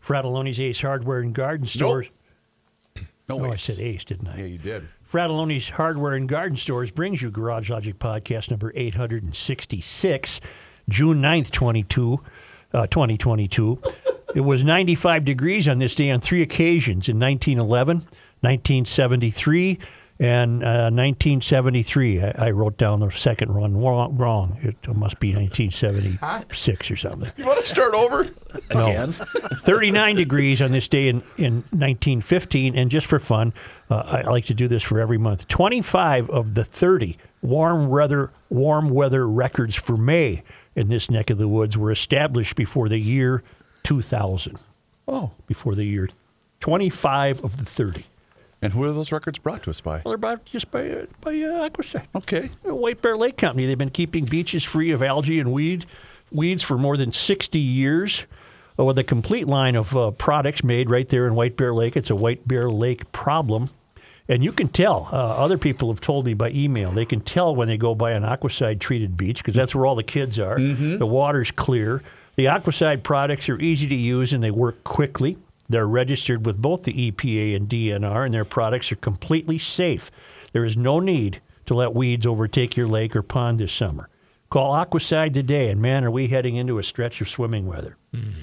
Fratallone's Ace Hardware and Garden Stores. No, Oh, I said Ace, didn't I? Yeah, you did. Fratallone's Hardware and Garden Stores brings you Garage Logic Podcast number 866, June 9th, 22, uh, 2022. it was 95 degrees on this day on three occasions in 1911, 1973, and uh, 1973. I, I wrote down the second one wrong. wrong. It must be 1976 or something. You want to start over? No. 39 degrees on this day in, in 1915. And just for fun, uh, I like to do this for every month. 25 of the 30 warm weather, warm weather records for May in this neck of the woods were established before the year 2000. Oh. Before the year 25 of the 30. And who are those records brought to us by? Well, they're brought just by, uh, by uh, Aquacide. Okay. The White Bear Lake Company. They've been keeping beaches free of algae and weed, weeds for more than 60 years. Uh, with a complete line of uh, products made right there in White Bear Lake. It's a White Bear Lake problem. And you can tell, uh, other people have told me by email, they can tell when they go by an Aquacide treated beach because that's where all the kids are. The water's clear. The Aquacide products are easy to use and they work quickly. They're registered with both the EPA and DNR, and their products are completely safe. There is no need to let weeds overtake your lake or pond this summer. Call Aquacide today, and man, are we heading into a stretch of swimming weather. Mm-hmm.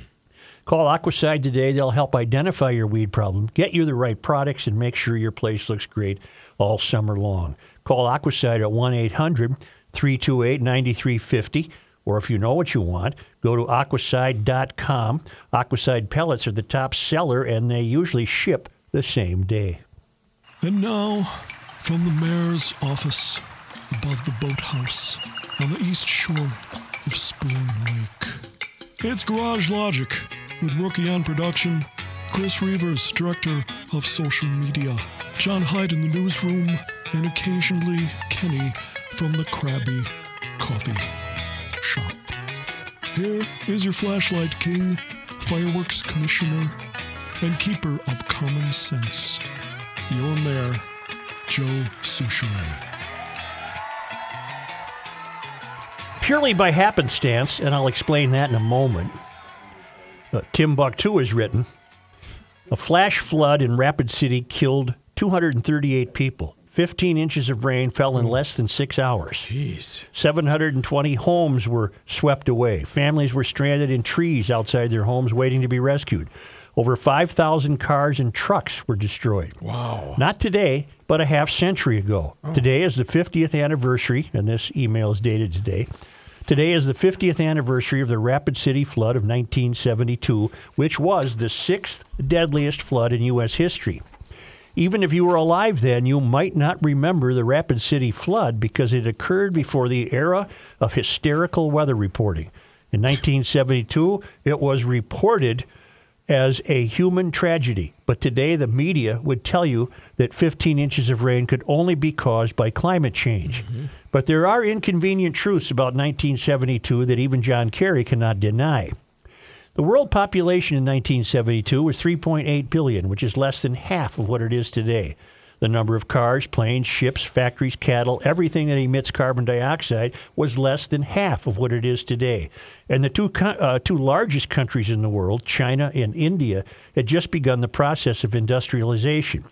Call Aquacide today. They'll help identify your weed problem, get you the right products, and make sure your place looks great all summer long. Call Aquacide at 1 800 328 9350. Or if you know what you want, go to aquacide.com. Aquacide pellets are the top seller, and they usually ship the same day. And now, from the mayor's office above the boathouse on the east shore of Spoon Lake, it's Garage Logic with Rookie on production, Chris Reavers, director of social media, John Hyde in the newsroom, and occasionally Kenny from the Krabby Coffee Shop. Here is your flashlight king, fireworks commissioner, and keeper of common sense, your mayor, Joe Soucheray. Purely by happenstance, and I'll explain that in a moment, uh, Timbuktu is written a flash flood in Rapid City killed 238 people. 15 inches of rain fell in hmm. less than six hours. Jeez. 720 homes were swept away. Families were stranded in trees outside their homes waiting to be rescued. Over 5,000 cars and trucks were destroyed. Wow. Not today, but a half century ago. Oh. Today is the 50th anniversary, and this email is dated today. Today is the 50th anniversary of the Rapid City flood of 1972, which was the sixth deadliest flood in U.S. history. Even if you were alive then, you might not remember the Rapid City flood because it occurred before the era of hysterical weather reporting. In 1972, it was reported as a human tragedy, but today the media would tell you that 15 inches of rain could only be caused by climate change. Mm-hmm. But there are inconvenient truths about 1972 that even John Kerry cannot deny. The world population in 1972 was 3.8 billion, which is less than half of what it is today. The number of cars, planes, ships, factories, cattle, everything that emits carbon dioxide was less than half of what it is today. And the two, uh, two largest countries in the world, China and India, had just begun the process of industrialization.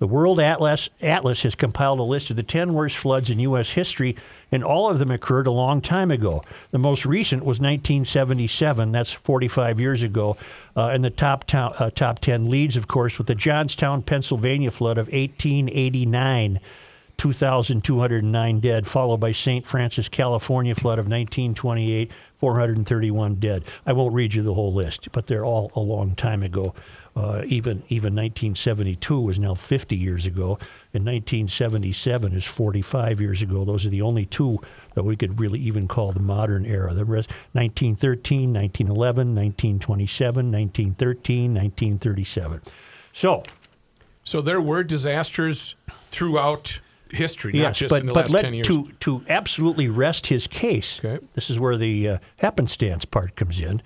The World Atlas, Atlas has compiled a list of the 10 worst floods in U.S. history, and all of them occurred a long time ago. The most recent was 1977, that's 45 years ago, uh, and the top, town, uh, top 10 leads, of course, with the Johnstown, Pennsylvania flood of 1889. 2,209 dead, followed by St. Francis, California flood of 1928, 431 dead. I won't read you the whole list, but they're all a long time ago. Uh, even even 1972 was now 50 years ago, and 1977 is 45 years ago. Those are the only two that we could really even call the modern era. The rest 1913, 1911, 1927, 1913, 1937. So So there were disasters throughout history, not yes, just but in the but last let, 10 years. to to absolutely rest his case. Okay. This is where the uh, happenstance part comes in.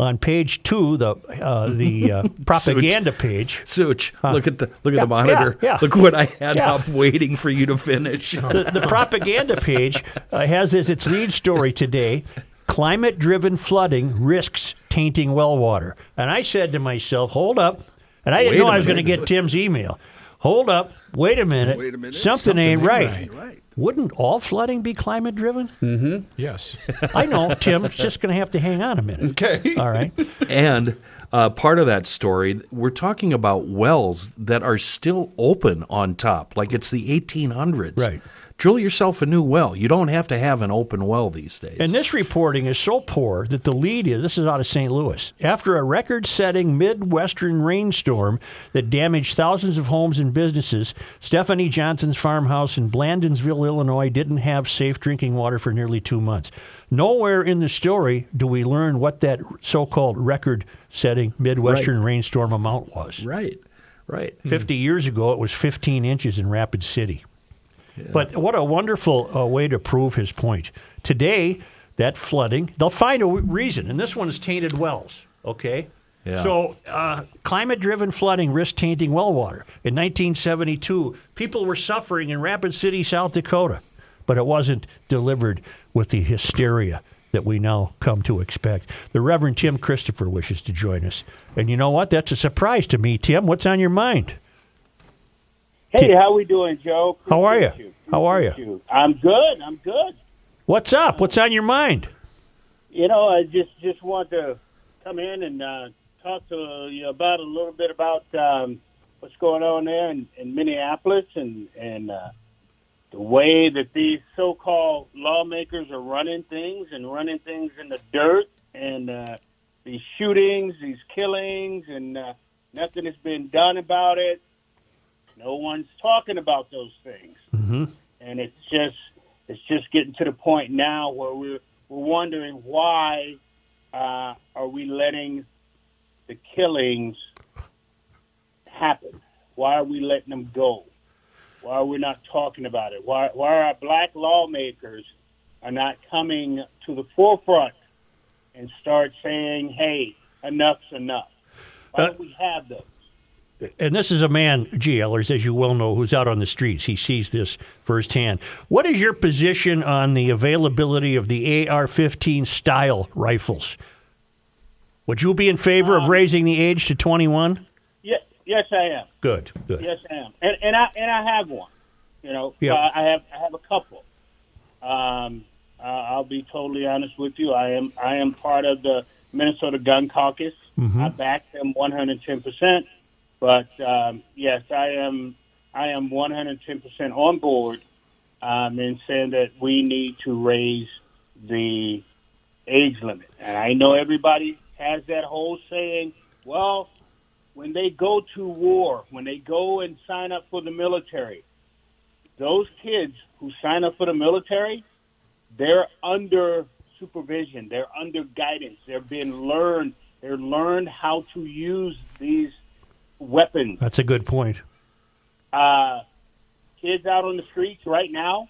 On page two, the uh, the uh, propaganda page. Such, look at the look at the monitor. yeah, yeah. Look what I had Yeah. up waiting for you to finish. the, the propaganda page uh, has as its lead story today climate driven flooding risks tainting well water. And I said to myself, hold up. And I didn't Wait know I was going to get Tim's email. Hold up. Wait a minute. Wait a minute. Something, ain't, right. right. Wouldn't all flooding be climate driven? Mm-hmm. yes. I know, Tim. It's just going to have to hang on a minute. Okay. All right. And uh, part of that story, we're talking about wells that are still open on top, like it's the 1800s. Right. Drill yourself a new well. You don't have to have an open well these days. And this reporting is so poor that the lead is this is out of St. Louis. After a record setting Midwestern rainstorm that damaged thousands of homes and businesses, Stephanie Johnson's farmhouse in Blandinsville, Illinois didn't have safe drinking water for nearly two months. Nowhere in the story do we learn what that so called record setting Midwestern rainstorm amount was. right, right. 50 years ago, it was 15 inches in Rapid City. But what a wonderful uh, way to prove his point. Today, that flooding, they'll find a reason, and this one is tainted wells, okay? Yeah. So, uh, climate driven flooding risked tainting well water. In 1972, people were suffering in Rapid City, South Dakota, but it wasn't delivered with the hysteria that we now come to expect. The Reverend Tim Christopher wishes to join us. And you know what? That's a surprise to me, Tim. What's on your mind? Hey, how we doing, Joe? How are Appreciate you? How are you? I'm good. I'm good. What's up? What's on your mind? You know, I just just want to come in and uh, talk to you about a little bit about um, what's going on there in, in Minneapolis and and uh, the way that these so-called lawmakers are running things and running things in the dirt and uh, these shootings, these killings, and uh, nothing has been done about it. No one's talking about those things, Mm-hmm. and it's just it's just getting to the point now where we're we're wondering why uh, are we letting the killings happen? Why are we letting them go? Why are we not talking about it? Why why are our black lawmakers are not coming to the forefront and start saying, "Hey, enough's enough"? Why don't we have those? And this is a man, GLers, as you well know, who's out on the streets. He sees this firsthand. What is your position on the availability of the AR 15 style rifles? Would you be in favor of raising the age to 21? Yes, yes, I am. Good, good. Yes, I am, and and I and I have one. You know, Yeah. uh, I have I have a couple. Um, uh, I'll be totally honest with you. I am I am part of the Minnesota Gun Caucus. I back them 110 percent. But um, yes, I am I am 110 percent on board um, in saying that we need to raise the age limit. And I know everybody has that whole saying, well, when they go to war, when they go and sign up for the military, those kids who sign up for the military, they're under supervision, they're under guidance, they're being learned, they're learned how to use these weapons. That's a good point. Uh, kids out on the streets right now,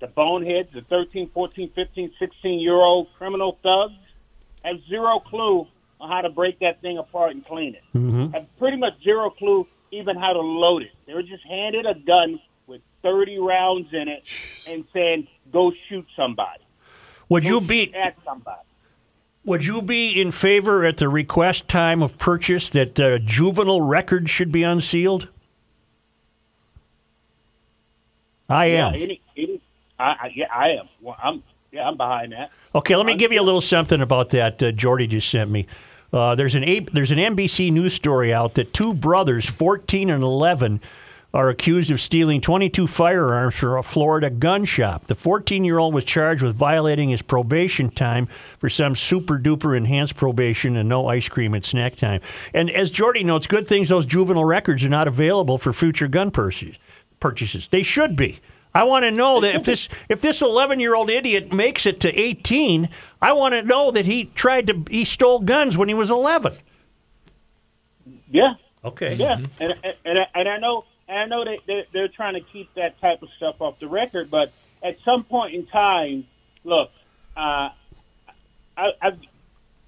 the boneheads, the 13, 14, 15, 16 year old criminal thugs, have zero clue on how to break that thing apart and clean it. Have pretty much zero clue even how to load it. They were just handed a gun with 30 rounds in it and saying, go shoot somebody. Would you Go be shoot at somebody. Would you be in favor at the request time of purchase that uh, juvenile records should be unsealed? I Yeah, am. any, any, I, I, yeah, I am. Well, I'm, yeah, I'm behind that. Okay, let me give you a little something about that. Uh, Jordy just sent me. Uh, there's an there's an NBC news story out that two brothers, 14 and 11, are accused of stealing 22 firearms from a Florida gun shop. The 14 year old was charged with violating his probation time for some super duper enhanced probation and no ice cream at snack time. And as Jordy notes, good things those juvenile records are not available for future gun purchases. Purchases they should be. I want to know that if this if this 11 year old idiot makes it to 18, I want to know that he tried to he stole guns when he was 11. Yeah, Okay. yeah, mm-hmm. and and and I, and I know and I know that they're, they're trying to keep that type of stuff off the record, but at some point in time, look, uh, I, I've,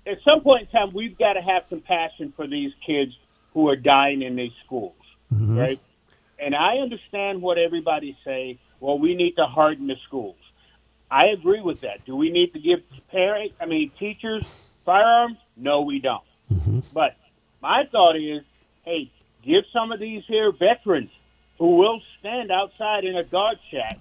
at some point in time, we've got to have compassion for these kids who are dying in these schools, right? And I understand what everybody say. Well, we need to harden the schools. I agree with that. Do we need to give parents, I mean, teachers firearms? No, we don't. But my thought is, hey, give some of these here veterans who will stand outside in a guard shack,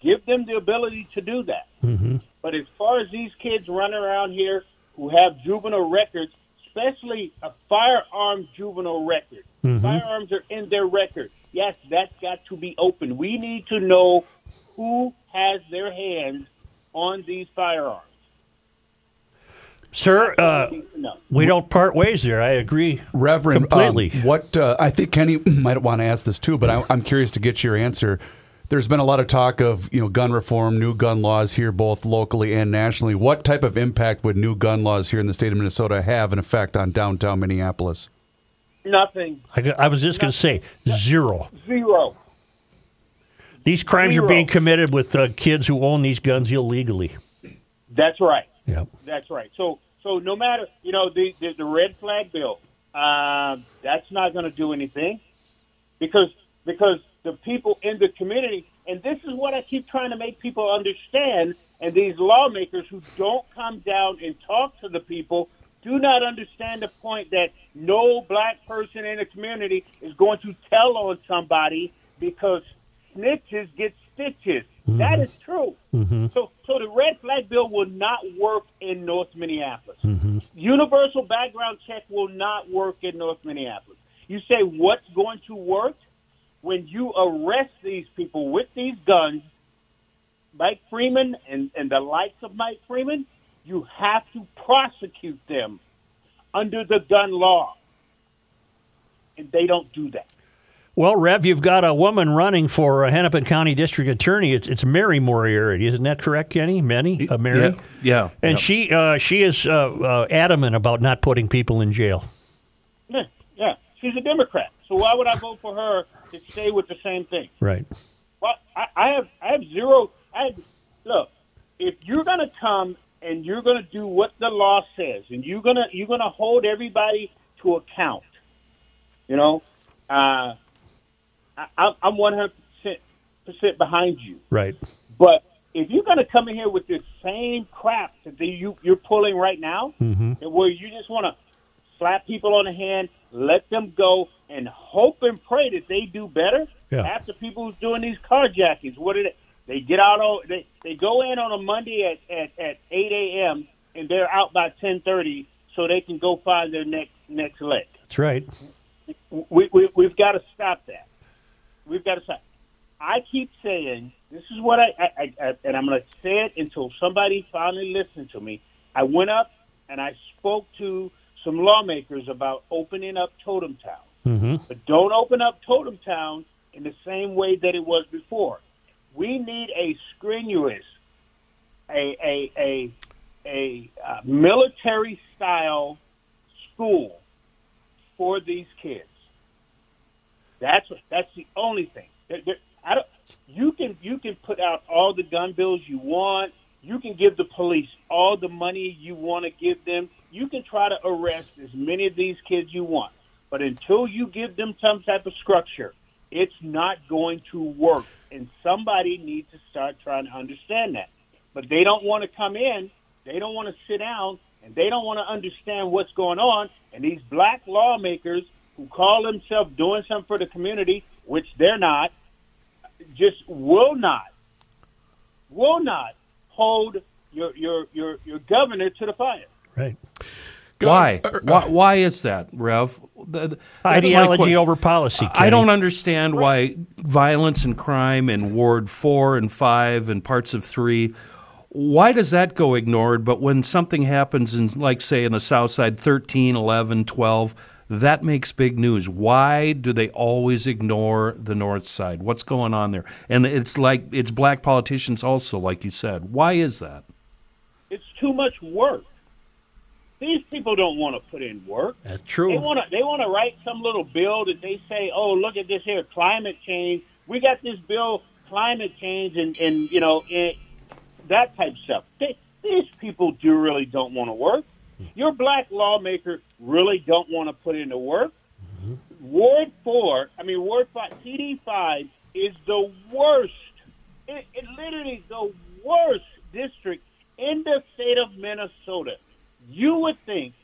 give them the ability to do that. Mm-hmm. But as far as these kids running around here who have juvenile records, especially a firearm juvenile record, mm-hmm. firearms are in their record. Yes, that's got to be open. We need to know who has their hands on these firearms. Sir, uh, We need to know. we don't part ways there. I agree. Reverend, um, Completely. what uh, I think Kenny might want to ask this too, but I, I'm curious to get your answer. There's been a lot of talk of you know gun reform, new gun laws here, both locally and nationally. What type of impact would new gun laws here in the state of Minnesota have an effect on downtown Minneapolis? Nothing. I, I was just going to say zero. Zero. These crimes are being committed with uh, kids who own these guns illegally. That's right. Yep. That's right. So, so no matter you know the the, the red flag bill, um, that's not going to do anything because because the people in the community, and this is what I keep trying to make people understand, and these lawmakers who don't come down and talk to the people do not understand the point that no black person in the community is going to tell on somebody because snitches get stitches. That mm-hmm. is true. Mm-hmm. So, so the red flag bill will not work in North Minneapolis. Mm-hmm. Universal background check will not work in North Minneapolis. You say what's going to work when you arrest these people with these guns, Mike Freeman and, and the likes of Mike Freeman, you have to prosecute them under the gun law. And they don't do that. Well, Rev, you've got a woman running for a Hennepin County District Attorney. It's, it's Mary Moriarty, isn't that correct, Kenny? Many, uh, Mary, Yeah, yeah. and Yep. she uh, she is uh, uh, adamant about not putting people in jail. Yeah, yeah. She's a Democrat. So why would I vote for her to stay with the same thing? Right. Well, I, I have I have zero. I have, look. If you're going to come and you're going to do what the law says, and you're gonna you're gonna hold everybody to account, you know, uh, I, I'm- I'm 100 percent behind you. Right. But if you're going to come in here with this same crap that you, you're pulling right now, Mm-hmm. where you just want to slap people on the hand, let them go, and hope and pray that they do better. Yeah. After people who's doing these carjackings, what do they? They get out on they they go in on a Monday at at, at 8 a.m. and they're out by 10:30 so they can go find their next next leg That's right. we, we, we've got to stop that. We've got to stop. I keep saying this is what I, I, I, I and I'm going to say it until somebody finally listens to me. I went up and I spoke to some lawmakers about opening up Totem Town, Mm-hmm. but don't open up Totem Town in the same way that it was before. We need a strenuous, a a a a uh, military style school for these kids. That's that's the only thing. There- there- I don't, you can you can put out all the gun bills you want. You can give the police all the money you want to give them. You can try to arrest as many of these kids you want. But until you give them some type of structure, it's not going to work. And somebody needs to start trying to understand that. But they don't want to come in. They don't want to sit down, and they don't want to understand what's going on. And these black lawmakers who call themselves doing something for the community, which they're not, just will not, will not hold your your your, your governor to the fire. Right. Why? uh, why? Why is that, Rev? The- that's Ideology over policy. I don't understand why violence and crime in Ward 4 and 5 and parts of 3 why does that go ignored but when something happens in like say in the south side 13 11 12 that makes big news why do they always ignore the north side what's going on there and it's like it's black politicians also like you said why is that It's too much work. These people don't want to put in work. That's true. They true. want to they want to write some little bill that they say, "Oh, look at this here, climate change. We got this bill, climate change, and and you know it, that type of stuff." They, these people do really don't want to work. Your black lawmaker really don't want to put in the work. Ward four, I mean Ward five, CD five is the worst. It, it literally the worst district in the state of Minnesota. You would think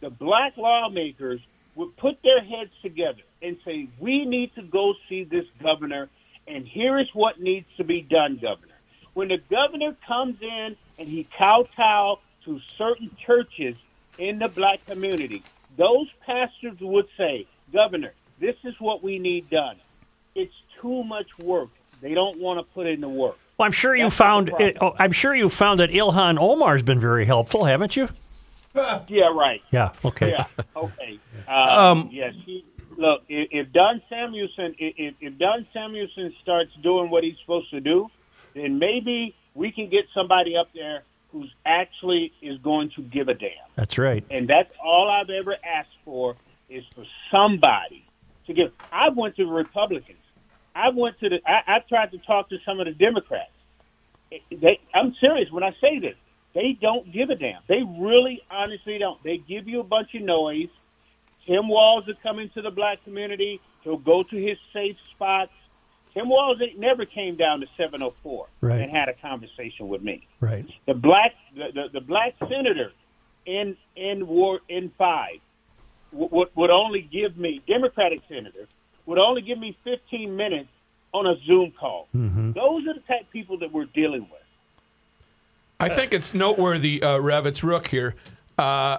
the black lawmakers would put their heads together and say, "We need to go see this governor, and here is what needs to be done, governor." When the governor comes in and he kowtow to certain churches in the black community, those pastors would say, "Governor, this is what we need done." It's too much work. They don't want to put in the work. Well, I'm sure you That's found. It, oh, I'm sure you found that Ilhan Omar's been very helpful, haven't you? Yeah, right. Yeah. Okay. Yeah. Okay. Um, yes. Look, if, if Don Samuelson, if- if Don Samuelson starts doing what he's supposed to do, then maybe we can get somebody up there who's actually is going to give a damn. That's right. And that's all I've ever asked for is for somebody to give. I went to the Republicans. I went to the. I, I tried to talk to some of the Democrats. They, I'm serious when I say this. They don't give a damn. They really, honestly don't. They give you a bunch of noise. Tim Walz will come into the black community. He'll go to his safe spots. Tim Walz never came down to 704 Right. and had a conversation with me Right. the black the, the, the black senator in in war in five would, would would only give me Democratic senator would only give me 15 minutes on a Zoom call. Those are the type of people that we're dealing with. I think it's noteworthy, uh, Rev, Rook here. Uh,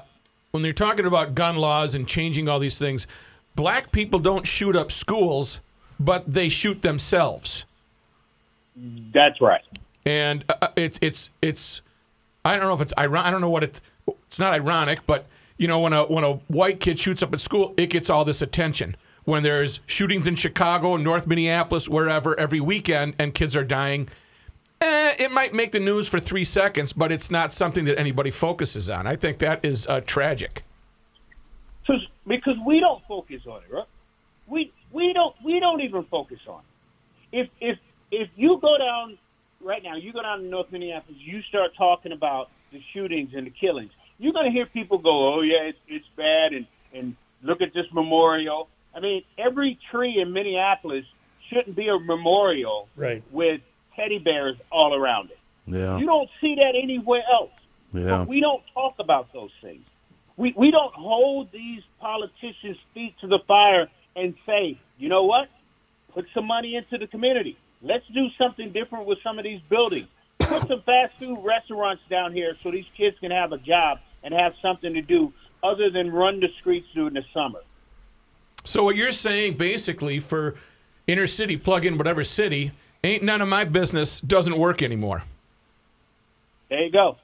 when they're talking about gun laws and changing all these things, black people don't shoot up schools, but they shoot themselves. That's right. and uh, it's it's it's I don't know if it's ironic. I don't know what it. It's not ironic, but you know when a when a white kid shoots up at school, it gets all this attention. When there's shootings in Chicago, North Minneapolis, wherever every weekend, and kids are dying, eh, it might make the news for three seconds, but it's not something that anybody focuses on. I think that is uh, tragic. Cause, because we don't focus on it, right? We we don't we don't even focus on it. If if if you go down right now, you go down to North Minneapolis, you start talking about the shootings and the killings. You're going to hear people go, "Oh yeah, it's, it's bad," and and look at this memorial. I mean, every tree in Minneapolis shouldn't be a memorial Right. with teddy bears all around it. yeah You don't see that anywhere else. yeah But we don't talk about those things. We we don't hold these politicians' feet to the fire and say, you know what? Put some money into the community. Let's do something different with some of these buildings. Put some fast food restaurants down here so these kids can have a job and have something to do other than run the streets during the summer. So what you're saying basically for inner city plug in whatever city ain't none of my business doesn't work anymore. There you go.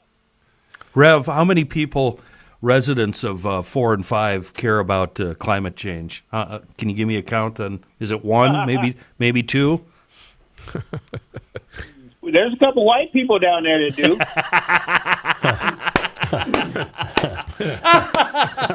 rev how many people residents of uh, 4 and 5 care about uh, climate change uh, uh, can you give me a count on is it one maybe maybe two There's a couple white people down there that do.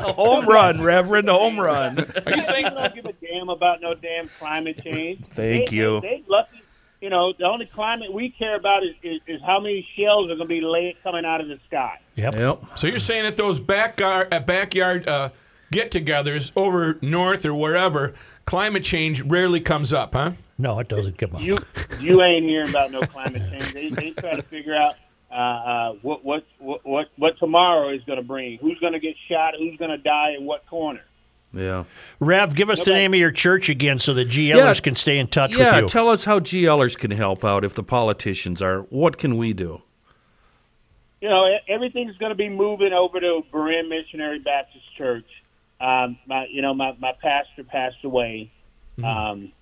home run reverend home run Are you saying They don't give a damn about no damn climate change. Thank They- you. They, they lucky. You know, the only climate we care about is, is, is how many shells are going to be laid coming out of the sky. Yep. yep So you're saying that those backyard uh, backyard uh, get-togethers over north or wherever, climate change rarely comes up, huh? No, it doesn't come up. You you ain't hearing about no climate change. They, they try to figure out uh, uh, what, what what what what tomorrow is going to bring. Who's going to get shot? Who's going to die in what corner? Yeah Rev, give us the name of your church again so the GLers Yeah. can stay in touch yeah with you. Yeah, tell us how glers can help out if the politicians are what can we do You know, e- everything's going to be moving over to Berean Missionary Baptist Church. um, my you know my my pastor passed away. Um,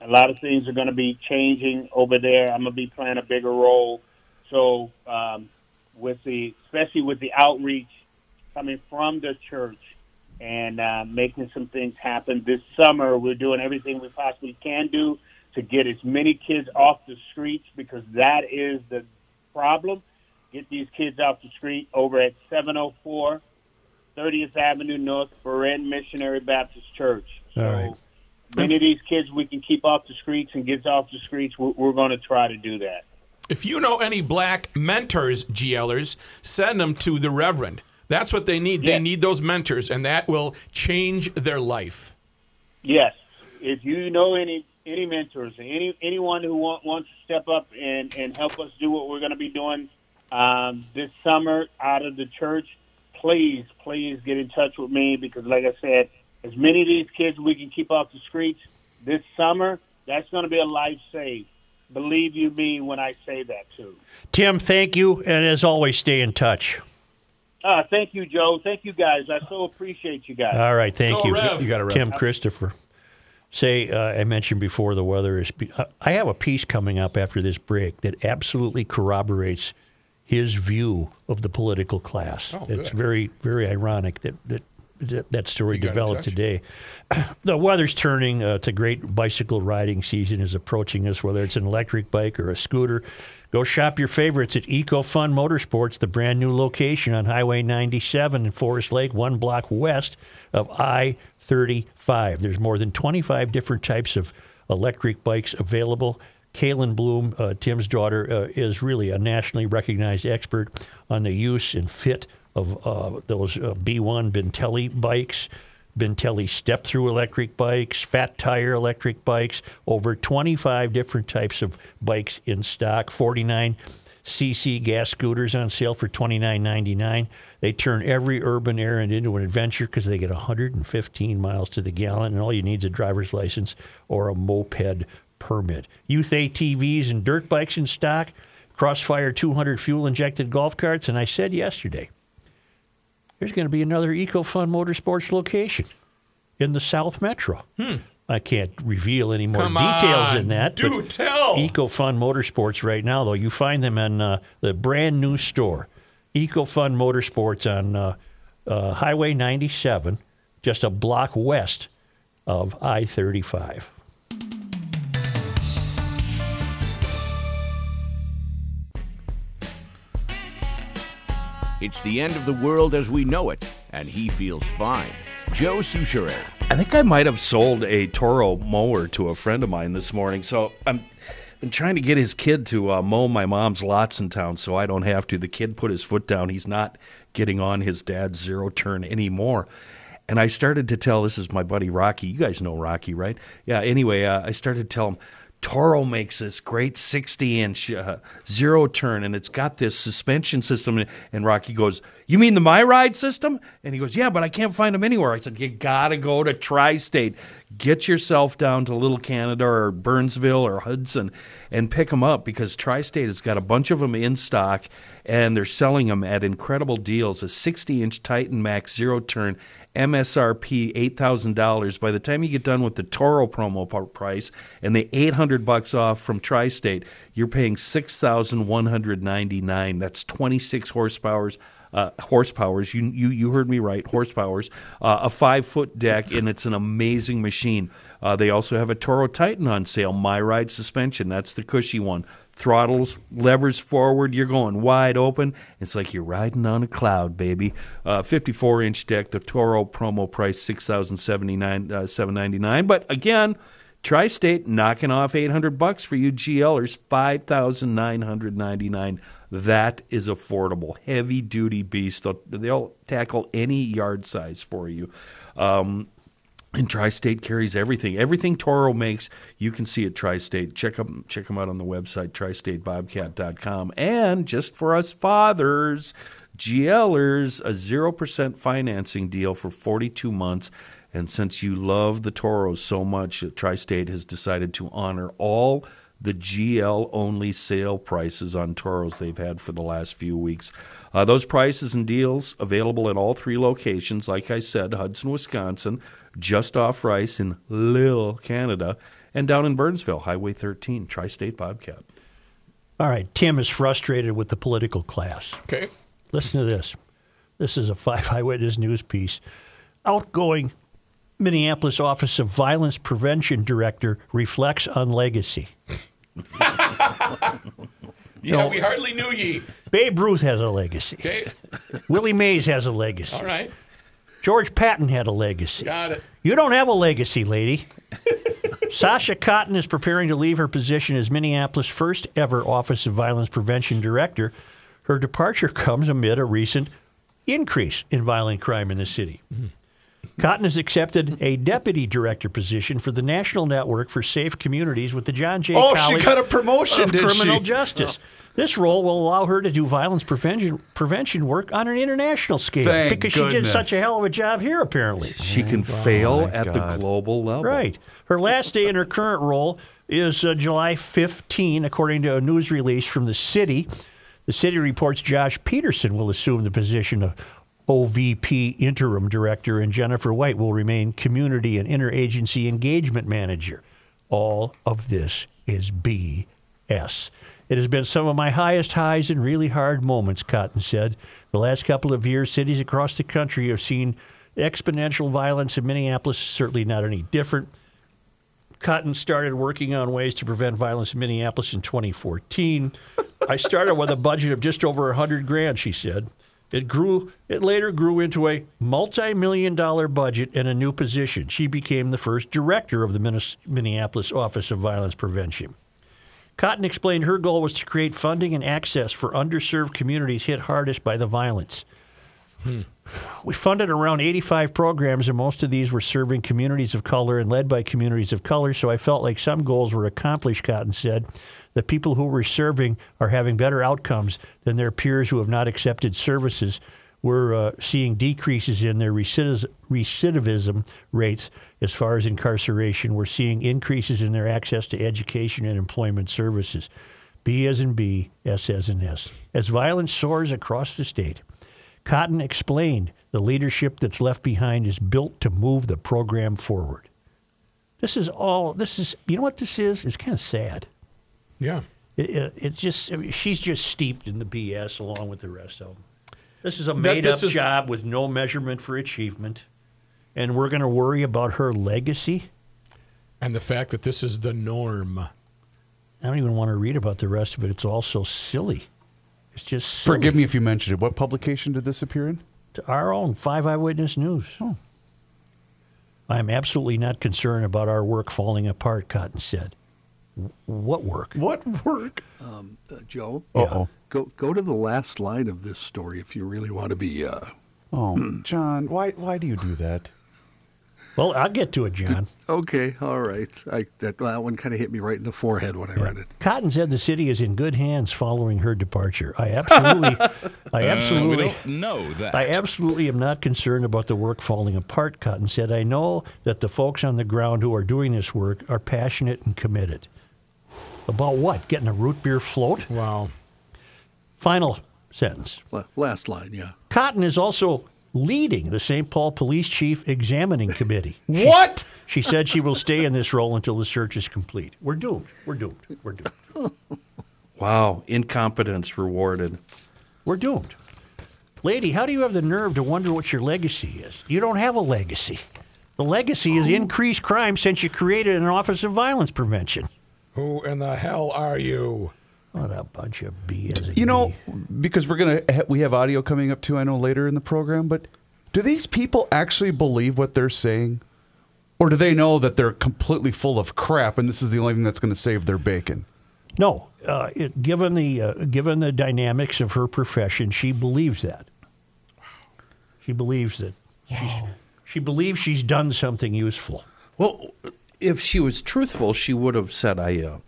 a lot of things are going to be changing over there. I'm going to be playing a bigger role. So um, with the especially with the outreach coming from the church and uh, making some things happen this summer, we're doing everything we possibly can do to get as many kids off the streets because that is the problem. Get these kids off the street over at 704 30th Avenue North, Berean Missionary Baptist Church. So All right. many of these kids we can keep off the streets and get off the streets. We're, we're going to try to do that. If you know any black mentors, GLers, send them to the Reverend. That's what they need. They need those mentors, and that will change their life. Yes, if you know any any mentors, any anyone who want, wants to step up and and help us do what we're going to be doing um, this summer out of the church, please please get in touch with me because, like I said, as many of these kids we can keep off the streets this summer, that's going to be a life save. Believe you me when I say that too. Tim, thank you, and as always, stay in touch. Uh, thank you, Joe. Thank you, guys. I so appreciate you guys. All right, thank Go you. Rev. You got it, Tim Christopher. Say, uh, I mentioned before the weather is. I have a piece coming up after this break that absolutely corroborates his view of the political class. Oh, it's good. very, very ironic that that that, that story You developed today. the weather's turning. Uh, it's a great bicycle riding season is approaching us. Whether it's an electric bike or a scooter, go shop your favorites at EcoFun Motorsports, the brand new location on Highway 97 in Forest Lake, one block west of I 35. There's more than 25 different types of electric bikes available. Kaylin Bloom, uh, Tim's daughter, uh, is really a nationally recognized expert on the use and fit of uh, those uh, B1 Bintelli bikes, Bintelli step through electric bikes, fat tire electric bikes, over 25 different types of bikes in stock, 49 CC gas scooters on sale for $29.99. They turn every urban errand into an adventure because they get 115 miles to the gallon, and all you need is a driver's license or a moped permit. Youth ATVs and dirt bikes in stock, Crossfire 200 fuel injected golf carts, and I said yesterday, there's going to be another EcoFun Motorsports location in the South Metro. I can't reveal any more Come details on, in that. do tell. EcoFun Motorsports right now, though. You find them in uh, the brand new store, EcoFun Motorsports on uh, uh, Highway 97, just a block west of I 35. It's the end of the world as we know it, and he feels fine. Joe Soucheray. I think I might have sold a Toro mower to a friend of mine this morning. So I'm been trying to get his kid to uh, mow my mom's lots in town, so I don't have to. The kid put his foot down. He's not getting on his dad's zero turn anymore. And I started to tell this is my buddy Rocky. You guys know Rocky, right? Yeah. Anyway, uh, I started to tell him Toro makes this great 60 inch uh, zero turn, and it's got this suspension system. And Rocky goes, You mean the My Ride system? And he goes, Yeah, but I can't find them anywhere. I said, You got to go to Tri State. Get yourself down to Little Canada or Burnsville or Hudson and pick them up because Tri State has got a bunch of them in stock and they're selling them at incredible deals. A 60 inch Titan Max zero turn MSRP $8,000. By the time you get done with the Toro promo price and the 800 bucks off from Tri-State, you're paying 6,199. That's 26 horsepowers. Uh, horsepowers. You, you you heard me right. Horsepowers. Uh, a five foot deck, and it's an amazing machine. Uh, they also have a Toro Titan on sale. My Ride suspension. That's the cushy one. Throttles, levers forward. You're going wide open. It's like you're riding on a cloud, baby. Uh, 54 inch deck. The Toro promo price six thousand seventy nine uh, seven ninety nine. But again. Tri-State knocking off 800 bucks for you GLers, 5,999. That is affordable. Heavy duty beast. They'll, they'll tackle any yard size for you. Um, and Tri-State carries everything. Everything Toro makes, you can see at Tri-State. Check them, check them out on the website, tristatebobcat.com. And just for us fathers, GLers, a 0% financing deal for 42 months. And since you love the Toros so much, Tri State has decided to honor all the GL only sale prices on toros they've had for the last few weeks. Uh, those prices and deals available in all three locations. Like I said, Hudson, Wisconsin, just off Rice in Little, Canada, and down in Burnsville, Highway 13, Tri State Bobcat. All right, Tim is frustrated with the political class. Okay. Listen to this. This is a five eyewitness news piece. Outgoing Minneapolis Office of Violence Prevention Director reflects on legacy. Yeah, No. we hardly knew ye. Babe Ruth has a legacy. Okay. Willie Mays has a legacy. All right. George Patton had a legacy. Got it. You don't have a legacy, lady. Sasha Cotton is preparing to leave her position as Minneapolis' first ever Office of Violence Prevention Director. Her departure comes amid a recent increase in violent crime in the city. Mm-hmm. Cotton has accepted a deputy director position for the National Network for Safe Communities with the John J. Oh, she College got a promotion, of Criminal she? Justice. This role will allow her to do violence prevention prevention work on an international scale Thank because she did such a hell of a job here, apparently. She can fail my at God. the global level. Right. Her last day in her current role is uh, July 15, according to a news release from the city. The city reports Josh Peterson will assume the position of OVP interim director, and Jennifer White will remain community and interagency engagement manager. All of this is BS. It has been some of my highest highs and really hard moments, Cotton said. The last couple of years, cities across the country have seen exponential violence, and Minneapolis is certainly not any different. Cotton started working on ways to prevent violence in Minneapolis in 2014. I started with a budget of just over 100 grand, she said. It grew it later grew into a multi-million dollar budget and a new position. She became the first director of the Minneapolis Office of Violence Prevention. Cotton explained her goal was to create funding and access for underserved communities hit hardest by the violence. Hmm. We funded around 85 programs, and most of these were serving communities of color and led by communities of color. So I felt like some goals were accomplished, Cotton said. The people who we're serving are having better outcomes than their peers who have not accepted services. We're uh, seeing decreases in their recidiv- recidivism rates as far as incarceration. We're seeing increases in their access to education and employment services. B as in B, S as in S. As violence soars across the state, Cotton explained the leadership that's left behind is built to move the program forward. This is all, this is, you know what this is? It's kind of sad. Yeah. It, it, it's just, I mean, she's just steeped in the BS along with the rest of them. This is a made up is- job with no measurement for achievement. And we're going to worry about her legacy. And the fact that this is the norm. I don't even want to read about the rest of it. It's all so silly. It's just silly. Forgive me if you mentioned it. What publication did this appear in? to our own Five Eyewitness News. Oh. I'm absolutely not concerned about our work falling apart, Cotton said. "W- What work? What work? Uh, Joe, Uh-oh. go go to the last line of this story if you really want to be. Uh, Oh, John, why why do you do that? Well, I'll get to it, John. okay, all right. I, that that one kind of hit me right in the forehead when I read it. Cotton said the city is in good hands following her departure. I absolutely, I absolutely, know that. I absolutely am not concerned about the work falling apart. Cotton said, "I know that the folks on the ground who are doing this work are passionate and committed." About what? Getting a root beer float? Wow. Final sentence. La- Last line, yeah. Cotton is also leading the St. Paul Police Chief Examining Committee. She- What? She said she will stay in this role until the search is complete. We're doomed. We're doomed. We're doomed. Wow, incompetence rewarded. We're doomed. Lady, how do you have the nerve to wonder what your legacy is? You don't have a legacy. The legacy is oh. increased crime since you created an Office of Violence Prevention. Who in the hell are you? What a bunch of BS. You know, because we're gonna ha- we have audio coming up too. I know later in the program, but do these people actually believe what they're saying, or do they know that they're completely full of crap and this is the only thing that's going to save their bacon? No, uh, it, given the uh, given the dynamics of her profession, she believes that. She believes that she's she believes she's done something useful. Well, if she was truthful, she would have said, "I, uh,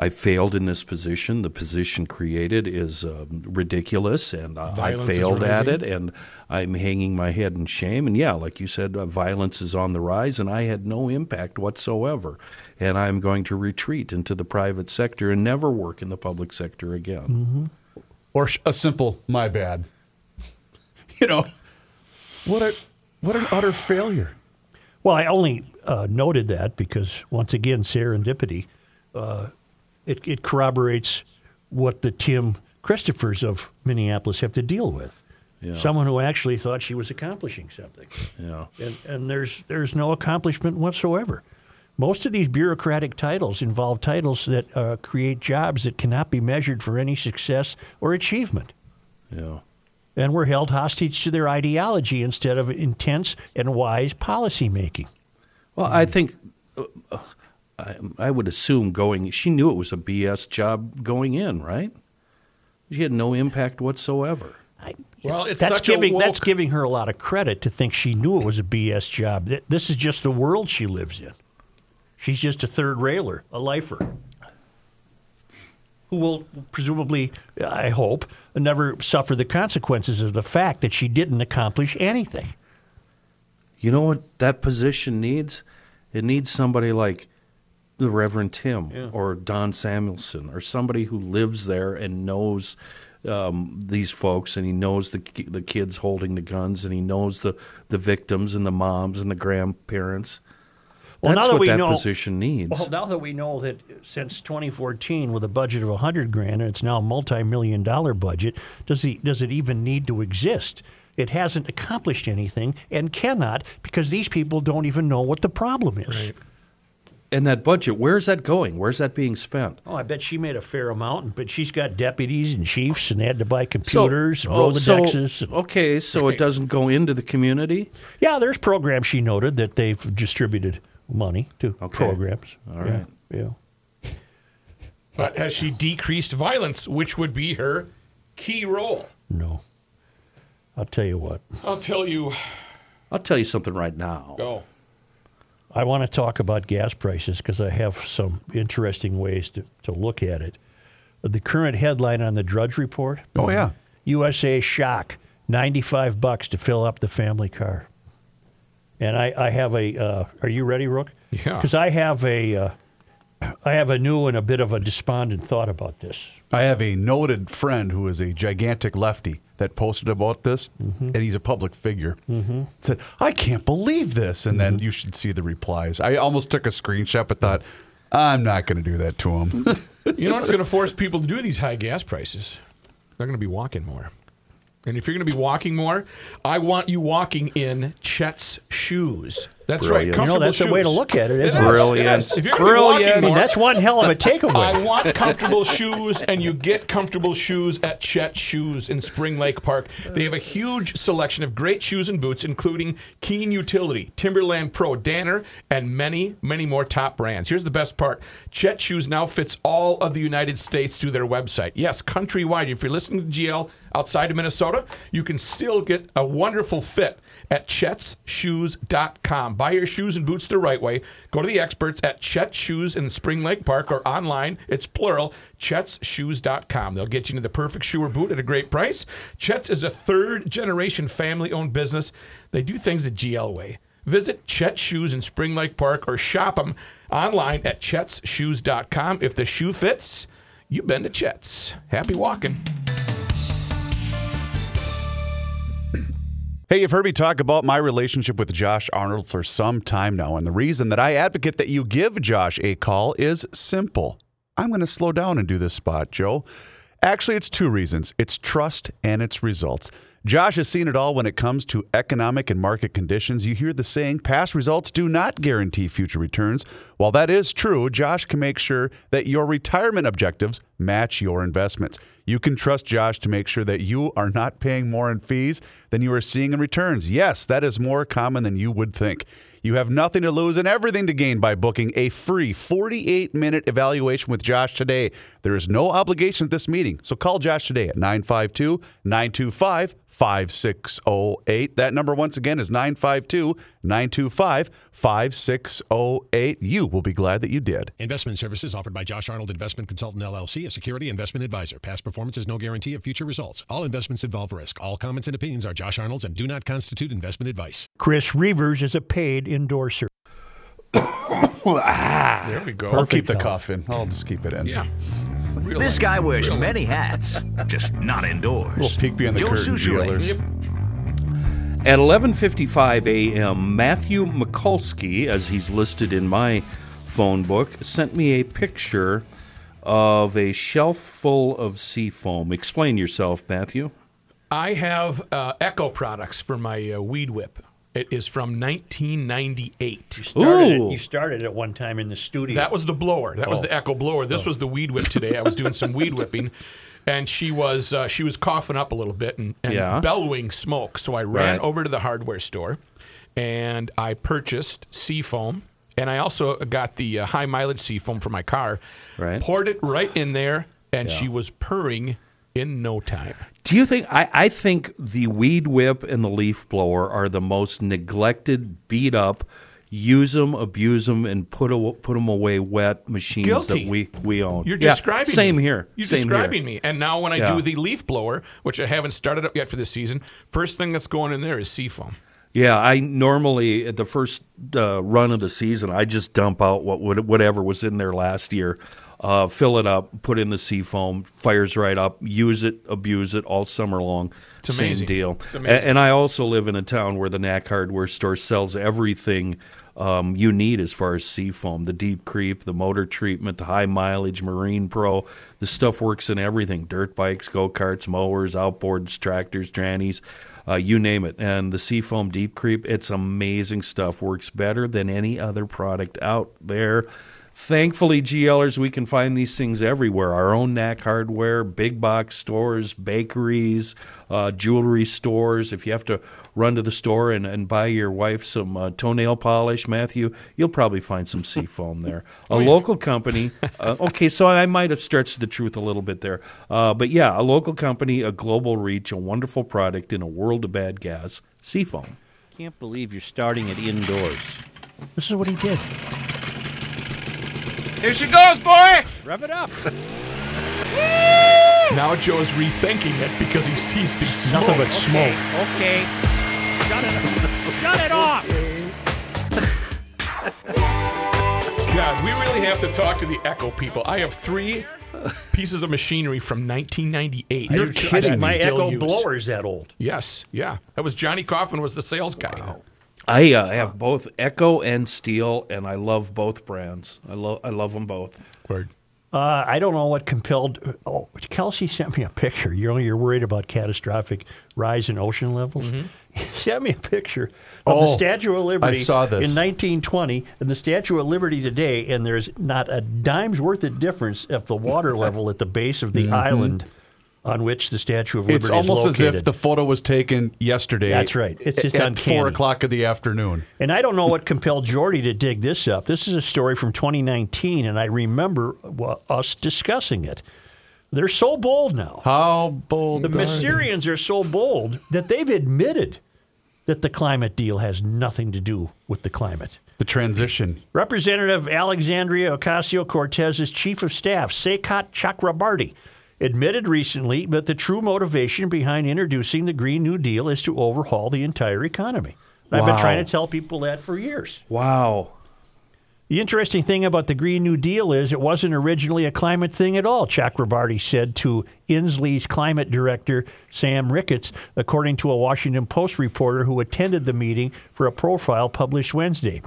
I failed in this position. The position created is um, ridiculous, and uh, I failed at it, and I'm hanging my head in shame. And yeah, like you said, uh, violence is on the rise, and I had no impact whatsoever. And I'm going to retreat into the private sector and never work in the public sector again. Or a simple "my bad." You know, what a what an utter failure. Well, I only uh, noted that because, once again, serendipity. Uh, it, it corroborates what the Tim Christophers of Minneapolis have to deal with. Yeah. Someone who actually thought she was accomplishing something, Yeah. and, and there's there's no accomplishment whatsoever. Most of these bureaucratic titles involve titles that uh, create jobs that cannot be measured for any success or achievement Yeah. and were held hostage to their ideology instead of intense and wise policy making. Well, I think uh, uh, I, I would assume going. She knew it was a BS job going in, right? She had no impact whatsoever. Well, it's that's such a giving that's giving her a lot of credit to think she knew it was a BS job. This is just the world she lives in. She's just a third railer, a lifer, who will presumably, I hope, never suffer the consequences of the fact that she didn't accomplish anything. You know what that position needs? It needs somebody like the Reverend Tim or Don Samuelson or somebody who lives there and knows um, these folks and he knows the the kids holding the guns and he knows the, the victims and the moms and the grandparents. Well, That's now that what we that know- position needs. Well, now that we know that since 2014, with a budget of 100 grand, and it's now a multi-million dollar budget, does the does it even need to exist? It hasn't accomplished anything and cannot because these people don't even know what the problem is. and that budget, where's that going? Where's that being spent? Oh, I bet she made a fair amount, but she's got deputies and chiefs, and they had to buy computers, and oh, so- Rolodexes. and- okay, so it doesn't go into the community. yeah, there's programs she noted that they've distributed money to Okay. programs. All Yeah, right. yeah. But has she decreased violence, which would be her key role? No. I'll tell you what. I'll tell you. I'll tell you something right now. Go. I want to talk about gas prices because I have some interesting ways to, to look at it. The current headline on the Drudge Report Oh yeah. USA shock 95 bucks to fill up the family car. And I, I have a, uh, are you ready, Rook? Yeah. Because I have a, uh, I have a new and a bit of a despondent thought about this. I have a noted friend who is a gigantic lefty that posted about this, and he's a public figure. Mm-hmm. Said, "I can't believe this," and then you should see the replies. I almost took a screenshot, but thought, "I'm not going to do that to him." You know what's going to force people to do these high gas prices? They're going to be walking more. And if you're going to be walking more, I want you walking in Chet's shoes. That's Brilliant. right. You know, Comfortable that's a way to look at it, isn't is, it? Brilliant. is. If you're gonna be Brilliant. walking I mean, that's one hell of a I takeaway. I want comfortable shoes, and you get comfortable shoes at Chet Shoes in Spring Lake Park. They have a huge selection of great shoes and boots, including Keen Utility, Timberland Pro, Danner, and many, many more top brands. Here's the best part Chet Shoes now fits all of the United States through their website. Yes, countrywide. If you're listening to GL outside of Minnesota, you can still get a wonderful fit at chetsshoes.com. Buy your shoes and boots the right way. Go to the experts at Chet Shoes in Spring Lake Park or online, it's plural, chetsshoes.com. They'll get you into the perfect shoe or boot at a great price. Chet's is a third generation family owned business. They do things the GL way. Visit Chet Shoes in Spring Lake Park or shop them online at chetsshoes.com. If the shoe fits, you've been to Chet's. Happy walking. Hey, you've heard me talk about my relationship with Josh Arnold for some time now, and the reason that I advocate that you give Josh a call is simple. I'm going to slow down and do this spot, Joe. Actually, it's two reasons it's trust and it's results. Josh has seen it all when it comes to economic and market conditions. You hear the saying, past results do not guarantee future returns. While that is true, Josh can make sure that your retirement objectives match your investments. You can trust Josh to make sure that you are not paying more in fees than you are seeing in returns. Yes, that is more common than you would think. You have nothing to lose and everything to gain by booking a free 48 minute evaluation with Josh today. There is no obligation at this meeting, so call Josh today at 952 925 5608. That number, once again, is 952 925 5608. You will be glad that you did. Investment services offered by Josh Arnold Investment Consultant LLC, a security investment advisor. Past performance is no guarantee of future results. All investments involve risk. All comments and opinions are Josh Arnold's and do not constitute investment advice. Chris Reavers is a paid endorser. ah, There we go. I'll keep the health. cuff in. I'll just keep it in. Yeah. Real This life. guy wears Real life. many hats, just not indoors. Little peek behind the Joe curtain, Soucheray. GLers. At 11:55 a.m., Matthew Mikulski, as he's listed in my phone book, sent me a picture of a shelf full of seafoam. Explain yourself, Matthew. I have uh, Echo products for my uh, weed whip. It is from 1998. Started Ooh. It, you started it one time in the studio. That was the blower. That was Oh. the Echo blower. This was the weed whip today. I was doing some weed whipping, and she was uh, she was coughing up a little bit and, and Yeah. bellowing smoke. So I ran Right. over to the hardware store, and I purchased seafoam, and I also got the uh, high mileage seafoam for my car. Right. Poured it right in there, and she was purring in no time. Do you think I, I think the weed whip and the leaf blower are the most neglected, beat up, use them, abuse them, and put a, put them away wet machines Guilty. that we we own? You're Yeah, describing same me. here. You're same describing here. me. And now when I Yeah. do the leaf blower, which I haven't started up yet for this season, first thing that's going in there is seafoam. Yeah, I normally at the first uh, run of the season, I just dump out what whatever was in there last year, uh, fill it up, put in the seafoam, fires right up, use it, abuse it all summer long. It's Same amazing. deal. It's amazing. And I also live in a town where the Knack Hardware store sells everything um, you need as far as seafoam, the deep creep, the motor treatment, the high mileage, Marine Pro. The stuff works in everything: dirt bikes, go karts, mowers, outboards, tractors, trannies. Uh, you name it. And the Seafoam Deep Creep, it's amazing stuff. Works better than any other product out there. Thankfully, GLers, we can find these things everywhere. Our own Knack Hardware, big box stores, bakeries, uh, jewelry stores. If you have to run to the store and, and buy your wife some uh, toenail polish, Matthew, you'll probably find some seafoam there. A local company. Uh, okay, so I might have stretched the truth a little bit there. Uh, but yeah, a local company, a global reach, a wonderful product in a world of bad gas, seafoam. I can't believe you're starting it indoors. This is what he did. Here she goes, boy! Rev it up. Now Joe's rethinking it because he sees the smoke. Nothing but smoke. Okay. Shut it, shut it off. God, we really have to talk to the Echo people. I have three pieces of machinery from 1998. You're kidding. My Echo use. blower is that old. Yes, yeah. That was Johnny Coffin was the sales guy. I uh, have both Echo and Stihl, and I love both brands. I love I love them both. Word. Uh, I don't know what compelled. Oh, Kelsey sent me a picture. You're you're worried about catastrophic rise in ocean levels. He sent me a picture of the Oh, Statue of Liberty I saw this. in 1920 and the Statue of Liberty today, and there's not a dime's worth of difference of the water level at the base of the island on which the Statue of Liberty is located. It's almost as if the photo was taken yesterday. That's right. It's just at uncanny. four o'clock of the afternoon. And I don't know what compelled Jordy to dig this up. This is a story from 2019, and I remember uh, us discussing it. They're so bold now. How bold? The are? Mysterians are so bold that they've admitted that the climate deal has nothing to do with the climate. The transition. Representative Alexandria Ocasio Cortez's chief of staff, Saikat Chakrabarti, admitted recently that the true motivation behind introducing the Green New Deal is to overhaul the entire economy. I've been trying to tell people that for years. Wow. The interesting thing about the Green New Deal is it wasn't originally a climate thing at all, Chakrabarti said to Inslee's climate director, Sam Ricketts, according to a Washington Post reporter who attended the meeting for a profile published Wednesday.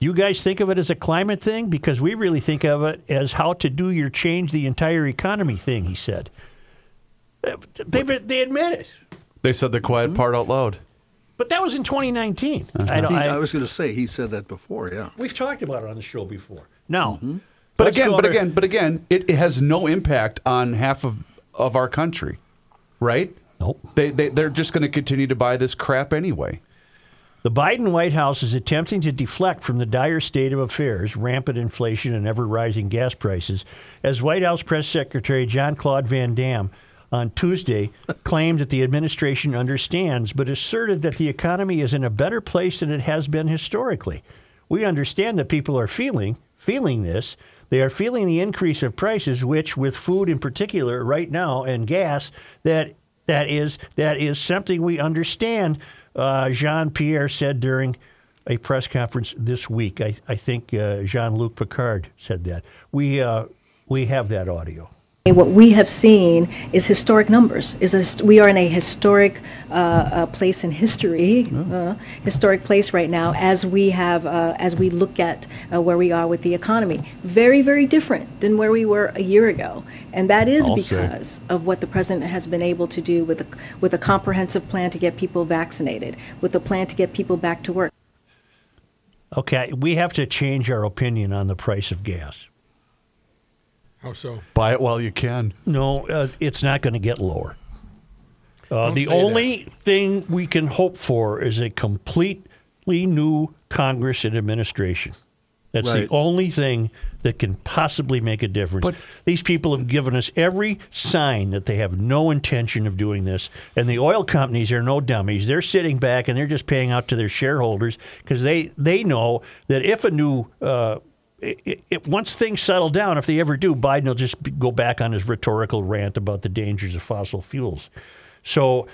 Do you guys think of it as a climate thing? Because we really think of it as how to do your change the entire economy thing, he said. They, they admit it. They said the quiet part out loud. But that was in 2019. Uh-huh. I, don't, I, I was going to say he said that before. Yeah. we've talked about it on the show before. Now, mm-hmm. But let's again, but to- again, but again, it, it has no impact on half of, of our country, right? Nope. They, they they're just going to continue to buy this crap anyway. The Biden White House is attempting to deflect from the dire state of affairs, rampant inflation and ever rising gas prices, as White House Press Secretary John Claude Van Damme on Tuesday claimed that the administration understands, but asserted that the economy is in a better place than it has been historically. We understand that people are feeling feeling this. They are feeling the increase of prices, which, with food in particular, right now, and gas, that that is that is something we understand. Uh, Jean Pierre said during a press conference this week. I, I think uh, Jean Luc Picard said that. We uh, we have that audio. What we have seen is historic numbers. Is a, we are in a historic uh, uh, place in history, uh, historic place right now. As we have, uh, as we look at uh, where we are with the economy, very, very different than where we were a year ago, and that is I'll say. because of what the president has been able to do with a, with a comprehensive plan to get people vaccinated, with a plan to get people back to work. Okay, we have to change our opinion on the price of gas. How so? Buy it while you can. No, uh, it's not going to get lower. Uh, the say only thing we can hope for is a completely new Congress and administration. That's Right. the only thing that can possibly make a difference. But- These people have given us every sign that they have no intention of doing this. And the oil companies are no dummies. They're sitting back and they're just paying out to their shareholders because they, they know that if a new uh, i- i- if once things settle down, if they ever do, Biden will just be- go back on his rhetorical rant about the dangers of fossil fuels. So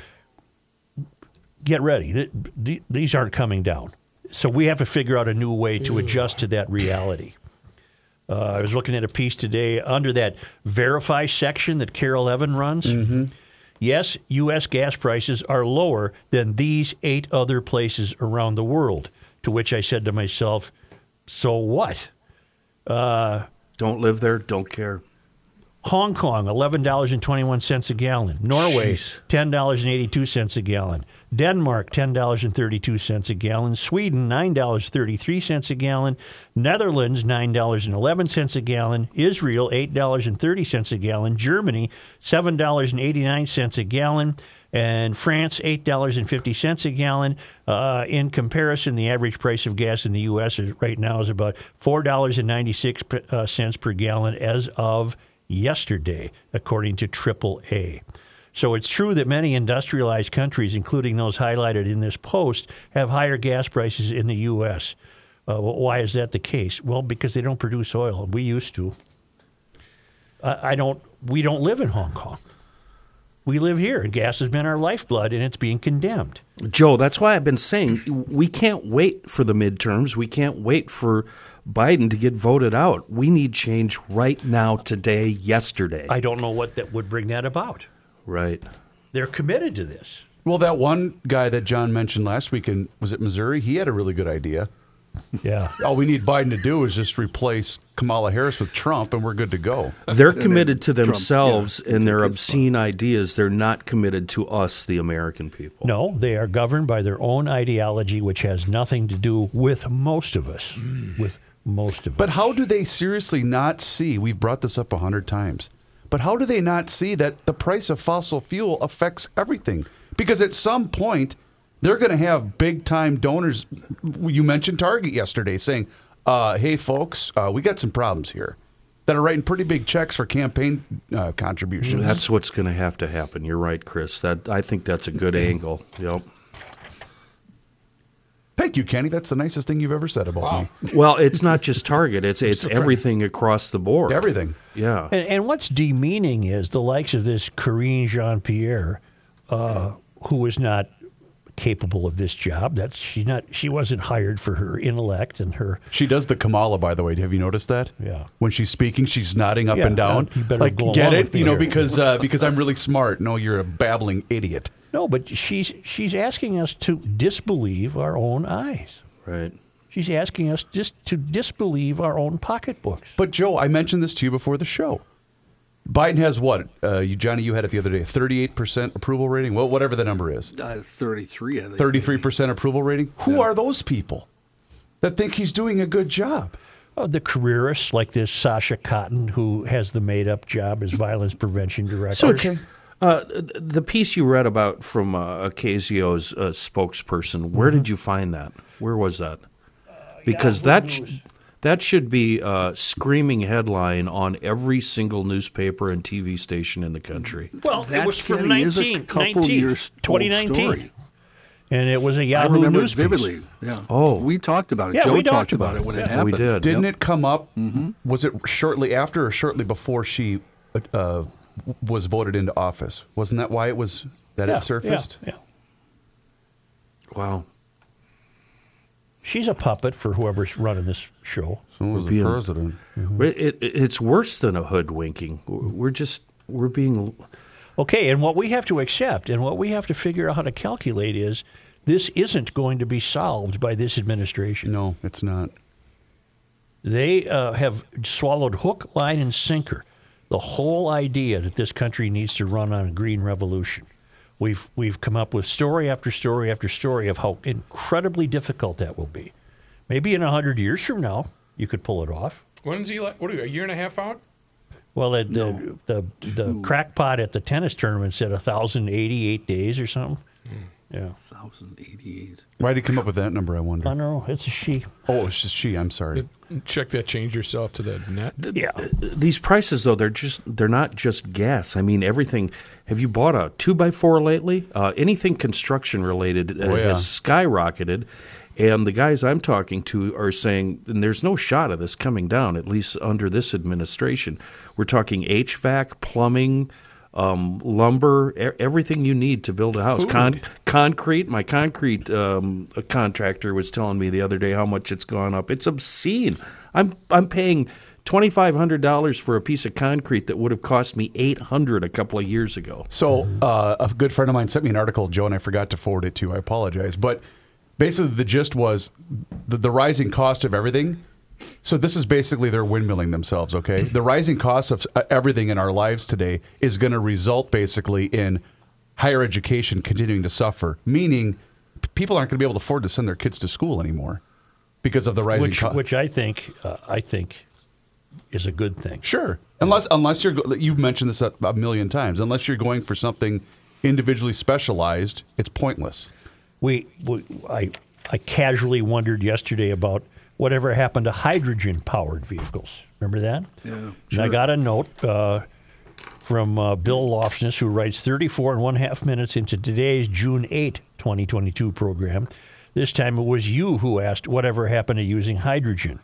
get ready. Th- th- These aren't coming down. So we have to figure out a new way to adjust to that reality. Uh, I was looking at a piece today under that verify section that Carol Evan runs. Yes, U.S. gas prices are lower than these eight other places around the world. To which I said to myself, so what? Don't live there, don't care. Hong Kong, eleven dollars and twenty-one cents a gallon. Norway, Jeez. ten dollars and eighty-two cents a gallon. Denmark, ten dollars and thirty-two cents a gallon. Sweden, nine dollars thirty-three cents a gallon. Netherlands, nine dollars and eleven cents a gallon. Israel, eight dollars and thirty cents a gallon. Germany, seven dollars and eighty-nine cents a gallon. And France, eight dollars and fifty cents a gallon. Uh, in comparison, the average price of gas in the U.S. is right now is about four dollars and ninety-six uh, cents per gallon as of yesterday, according to AAA. So it's true that many industrialized countries, including those highlighted in this post, have higher gas prices in the U.S. Uh, well, why is that the case? Well, because they don't produce oil. We used to. I, I don't. We don't live in Hong Kong. We live here, and gas has been our lifeblood, and it's being condemned. Joe, that's why I've been saying we can't wait for the midterms. We can't wait for Biden to get voted out. We need change right now, today, yesterday. I don't know what that would bring that about. right. They're committed to this. Well, that one guy that John mentioned last week in was it Missouri? He had a really good idea. Yeah. All we need Biden to do is just replace Kamala Harris with Trump, and we're good to go. They're committed to Trump, yeah, themselves and their take his spot. obscene ideas. They're not committed to us, the American people. No, they are governed by their own ideology, which has nothing to do with most of us. Mm. With most of But us. how do they seriously not see? We've brought this up a hundred times. But how do they not see that the price of fossil fuel affects everything? Because at some point, they're going to have big time donors. You mentioned Target yesterday saying, uh, hey, folks, uh, we got some problems here that are writing pretty big checks for campaign uh, contributions. That's what's going to have to happen. You're right, Chris. That I think that's a good angle. Yep. Thank you, Kenny. That's the nicest thing you've ever said about me. Well, it's not just Target. It's it's everything across the board. Everything. Yeah. And, and what's demeaning is the likes of this Karine Jean Pierre, uh, who is not capable of this job. That's she's not. She wasn't hired for her intellect and her. She does the Kamala, by the way. Have you noticed that? Yeah. When she's speaking, she's nodding up Yeah, and down. uh, you better like, go get it? You know, here. because uh, because I'm really smart. No, you're a babbling idiot. No, but she's she's asking us to disbelieve our own eyes. Right. She's asking us just to disbelieve our own pocketbooks. But Joe, I mentioned this to you before the show. Biden has what? Uh, you, Johnny, you had it the other day. Thirty-eight percent approval rating. Well, whatever the number is. Uh, Thirty-three. Thirty-three percent approval rating. Who are those people that think he's doing a good job? Uh, the careerists like this Sasha Cotton, who has the made-up job as violence prevention director. So, uh, the piece you read about from uh, Ocasio's uh, spokesperson, where Mm-hmm. did you find that? Where was that? Because that sh- That should be a screaming headline on every single newspaper and TV station in the country. Well, it was from Kenny is a 19, couple 19 years 2019. story. And it was a I Yahoo remember News it piece. vividly. Yeah. Oh. we talked about it. Yeah, Joe we talked talked about about it. it when Yeah. it happened. We did. Didn't Yep. it come up? Was it shortly after or shortly before she uh, uh, was voted into office? Wasn't that why it was that Yeah, it surfaced? Yeah, yeah. Wow. She's a puppet for whoever's running this show. So was the being- president. It, it, it's worse than a hoodwinking. We're just we're being Okay, and what we have to accept and what we have to figure out how to calculate is this isn't going to be solved by this administration. No, it's not. They uh, have swallowed hook, line, and sinker the whole idea that this country needs to run on a green revolution. We've we've come up with story after story after story of how incredibly difficult that will be. Maybe in hundred years from now, you could pull it off. When's he like? What are you? A year and a half out? Well, the the, the, the crackpot at the tennis tournament said thousand eighty eight days or something. Hmm. Yeah, 1088. Why did he come up with that number? I wonder? I don't know. It's a she. Oh, it's just she. I'm sorry. Check that. Change yourself to the net. Yeah. these prices though they're just they're not just gas. I mean everything. Have you bought a two by four lately? Uh, anything construction related uh, Oh, yeah. has skyrocketed. And the guys I'm talking to are saying, and there's no shot of this coming down, at least under this administration. We're talking HVAC, plumbing, um, lumber, e- everything you need to build a house. Con- concrete. My concrete um, contractor was telling me the other day how much it's gone up. It's obscene. I'm I'm paying twenty five hundred dollars for a piece of concrete that would have cost me eight hundred a couple of years ago. So uh, a good friend of mine sent me an article, Joe, and I forgot to forward it to. you. I apologize, but basically the gist was the, the rising cost of everything. So this is basically they're windmilling themselves. Okay, the rising cost of uh, everything in our lives today is going to result basically in higher education continuing to suffer, meaning people aren't going to be able to afford to send their kids to school anymore because of the rising which cost. which I think uh, I think is a good thing. Sure. Unless unless you're you've mentioned this a, a million times. Unless you're going for something individually specialized, it's pointless. We, we I I casually wondered yesterday about whatever happened to hydrogen powered vehicles. Remember that? Yeah, And I got a note uh, from uh, Bill Lofsness, who writes 34 and one half minutes into today's June 8, 2022 program. This time it was you who asked whatever happened to using hydrogen.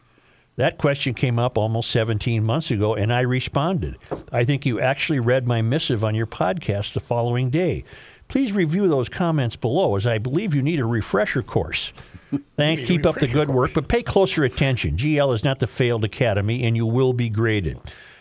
That question came up almost 17 months ago, and I responded. I think you actually read my missive on your podcast the following day. Please review those comments below, as I believe you need a refresher course. Thank, keep up the good work, but pay closer attention. GL is not the failed academy, and you will be graded.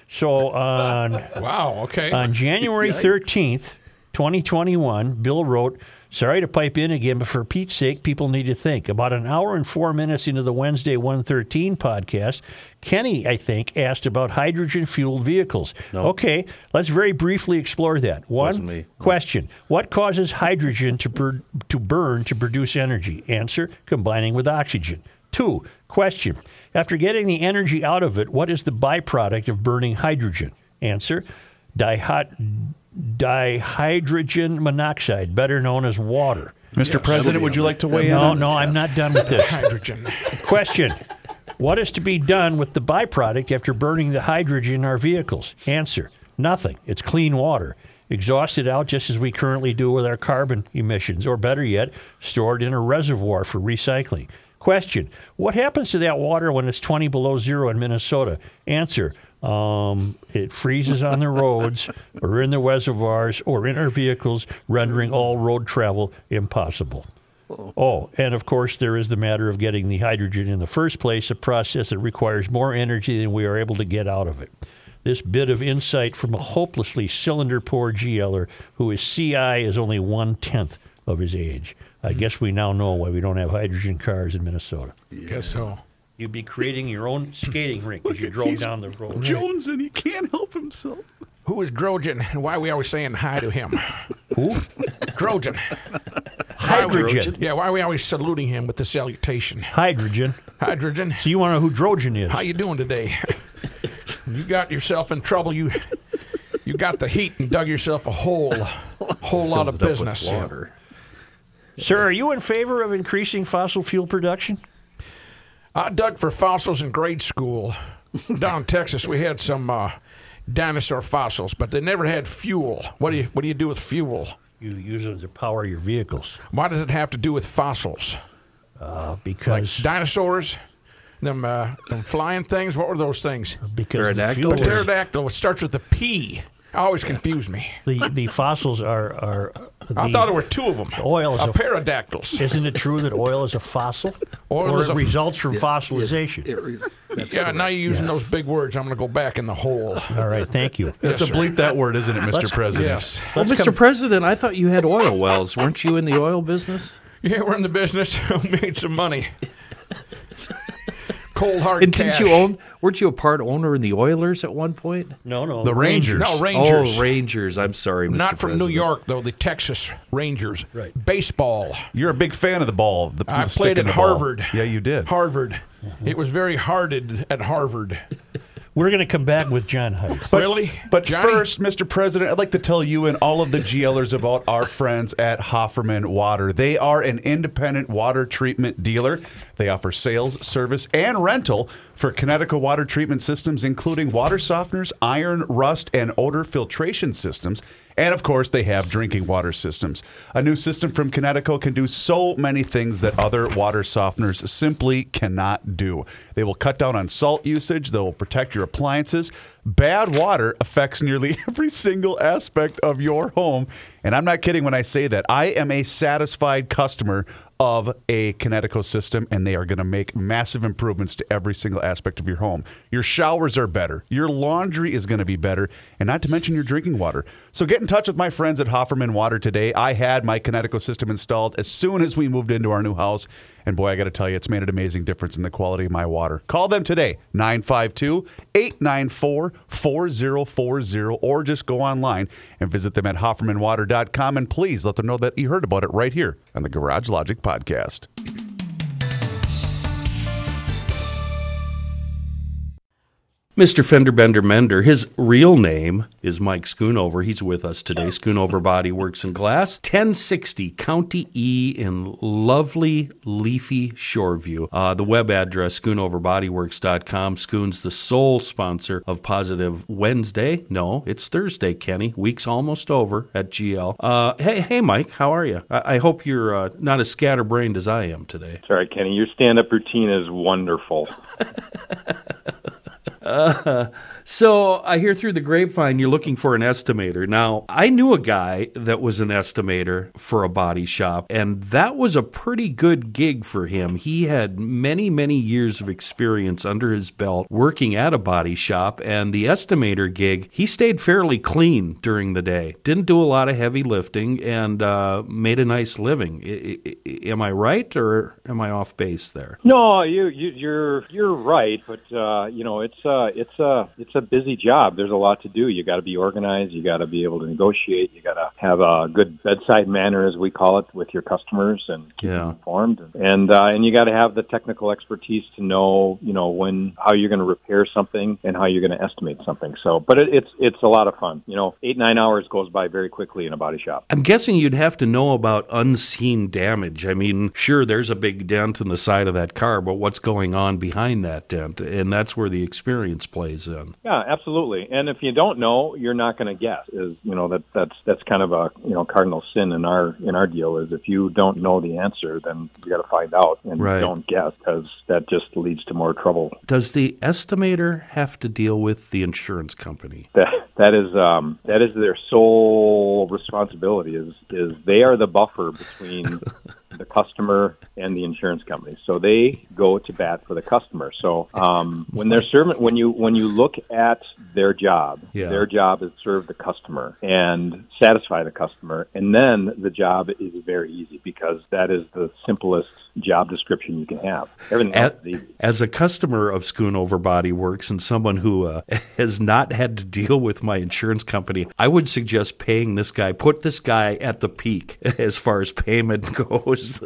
So on Wow. Okay. on January 13th, 2021, Bill wrote, Sorry to pipe in again, but for Pete's sake, people need to think. About an hour and four minutes into the Wednesday 113 podcast, Kenny, I think, asked about hydrogen fueled vehicles. Okay, let's very briefly explore that. One question What causes hydrogen to, bur- to burn to produce energy? Answer combining with oxygen. Two, question. After getting the energy out of it, what is the byproduct of burning hydrogen? Answer dihy- dihydrogen monoxide, better known as water. Mr. President, would you like to weigh in? No, on no, I'm not done with this. Hydrogen. Question What is to be done with the byproduct after burning the hydrogen in our vehicles? Answer Nothing. It's clean water. Exhausted out just as we currently do with our carbon emissions, or better yet, stored in a reservoir for recycling. Question What happens to that water when it's 20 below zero in Minnesota? Answer um, It freezes on the roads, or in the reservoirs, or in our vehicles, rendering all road travel impossible. Oh, and of course, there is the matter of getting the hydrogen in the first place, a process that requires more energy than we are able to get out of it. This bit of insight from a hopelessly cylinder poor GLer who his CI is only one tenth of his age. I guess we now know why we don't have hydrogen cars in Minnesota. Guess so. You'd be creating your own skating rink as you drove down the road. Jones and he can't help himself. Who is Grogan, and why are we always saying hi to him? Who? Grogan. Hydrogen. Yeah, why are we always saluting him with the salutation? Hydrogen. Hydrogen. So you want to know who Drogen is? How you doing today? you got yourself in trouble. You you got the heat and dug yourself a whole whole lot of Filled it up with business. water. Sir, are you in favor of increasing fossil fuel production? I dug for fossils in grade school. Down in Texas, we had some uh, dinosaur fossils, but they never had fuel. What do you What do you do with fuel? You use them to power your vehicles. Why does it have to do with fossils? Uh, Like because dinosaurs, them, uh, them flying things. What were those things? because the A fuel is- pterodactyl. It starts with a P. Always confused me. the the fossils are are. I the- thought there were two of them. Oil is a a- pterodactyls. Isn't it true that oil is a fossil? Oil or is it a f- results from Yeah, fossilization? It is. That's yeah, correct. now you're using Yes. those big words. I'm going to go back in the hole. All right, thank you. That's Yes, a sir. bleep that word, isn't it, Mr. Let's- President? Yes. Well, Let's Mr. come- President, I thought you had oil wells. Weren't you in the oil business? Yeah, we're in the business. We made some money. Cold hard And cash. didn't you own? Weren't you a part owner in the Oilers at one point? No, no. The Rangers. No, Rangers. Oh, Rangers. I'm sorry, Mr. Not from New York, though. The Texas Rangers. Right. Baseball. You're a big fan of the ball. The, I the played at the ball. Harvard. Yeah, you did. Harvard. It was very harded at Harvard. We're going to come back with John Height. really? But Johnny? first, Mr. President, I'd like to tell you and all of the GLers about our friends at Hofferman Water. They are an independent water treatment dealer. They offer sales, service, and rental for Kinetico water treatment systems, including water softeners, iron, rust, and odor filtration systems. And of course, they have drinking water systems. A new system from Kinetico can do so many things that other water softeners simply cannot do. They will cut down on salt usage, they will protect your appliances. Bad water affects nearly every single aspect of your home. And I'm not kidding when I say that. I am a satisfied customer of a Kinetico system, and they are going to make massive improvements to every single aspect of your home. Your showers are better, your laundry is going to be better, and not to mention your drinking water. So get in touch with my friends at Hofferman Water today. I had my Kinetico system installed as soon as we moved into our new house, and boy, I got to tell you, it's made an amazing difference in the quality of my water. Call them today, 952 894 4040, or just go online and visit them at HoffermanWater.com. And please let them know that you heard about it right here on the Garage Logic Podcast. Mr. Fender Bender Mender, his real name is Mike Schoonover. He's with us today. Schoonover Body Works and Glass, 1060 County E in lovely, leafy Shoreview. Uh, the web address, schoonoverbodyworks.com. Schoon's the sole sponsor of Positive Wednesday. No, it's Thursday, Kenny. Week's almost over at GL. Uh, hey, hey, Mike, how are you? I, I hope you're uh, not as scatterbrained as I am today. Sorry, Kenny. Your stand-up routine is wonderful. Uh, so I hear through the grapevine you're looking for an estimator. Now, I knew a guy that was an estimator for a body shop, and that was a pretty good gig for him. He had many, many years of experience under his belt working at a body shop, and the estimator gig, he stayed fairly clean during the day. Didn't do a lot of heavy lifting and uh, made a nice living. I, I, am I right, or am I off base there? No, you, you you're you're right, but uh, you know it's uh it's a it's a busy job. There's a lot to do. You got to be organized. You got to be able to negotiate. You got to have a good bedside manner, as we call it, with your customers and keep them Yeah. informed. And uh, and you got to have the technical expertise to know you know when how you're going to repair something and how you're going to estimate something. So, but it, it's it's a lot of fun. You know, eight nine hours goes by very quickly in a body shop. I'm guessing you'd have to know about unseen damage. I mean, sure, there's a big dent in the side of that car, but what's going on behind that dent? And that's where the experience plays in. Yeah, absolutely. And if you don't know, you're not going to guess. Is you know that that's that's kind of a you know cardinal sin in our in our deal is if you don't know the answer, then you got to find out and Right. don't guess because that just leads to more trouble. Does the estimator have to deal with the insurance company? That that is um, that is their sole responsibility. Is is they are the buffer between the customer and the insurance company. So they go to bat for the customer. So um, when they're serving, when you when you look at their job, Yeah. their job is serve the customer and satisfy the customer, and then the job is very easy because that is the simplest job description you can have. Everything As, as a customer of Schoonover Body Works and someone who uh, has not had to deal with my insurance company, I would suggest paying this guy, put this guy at the peak as far as payment goes.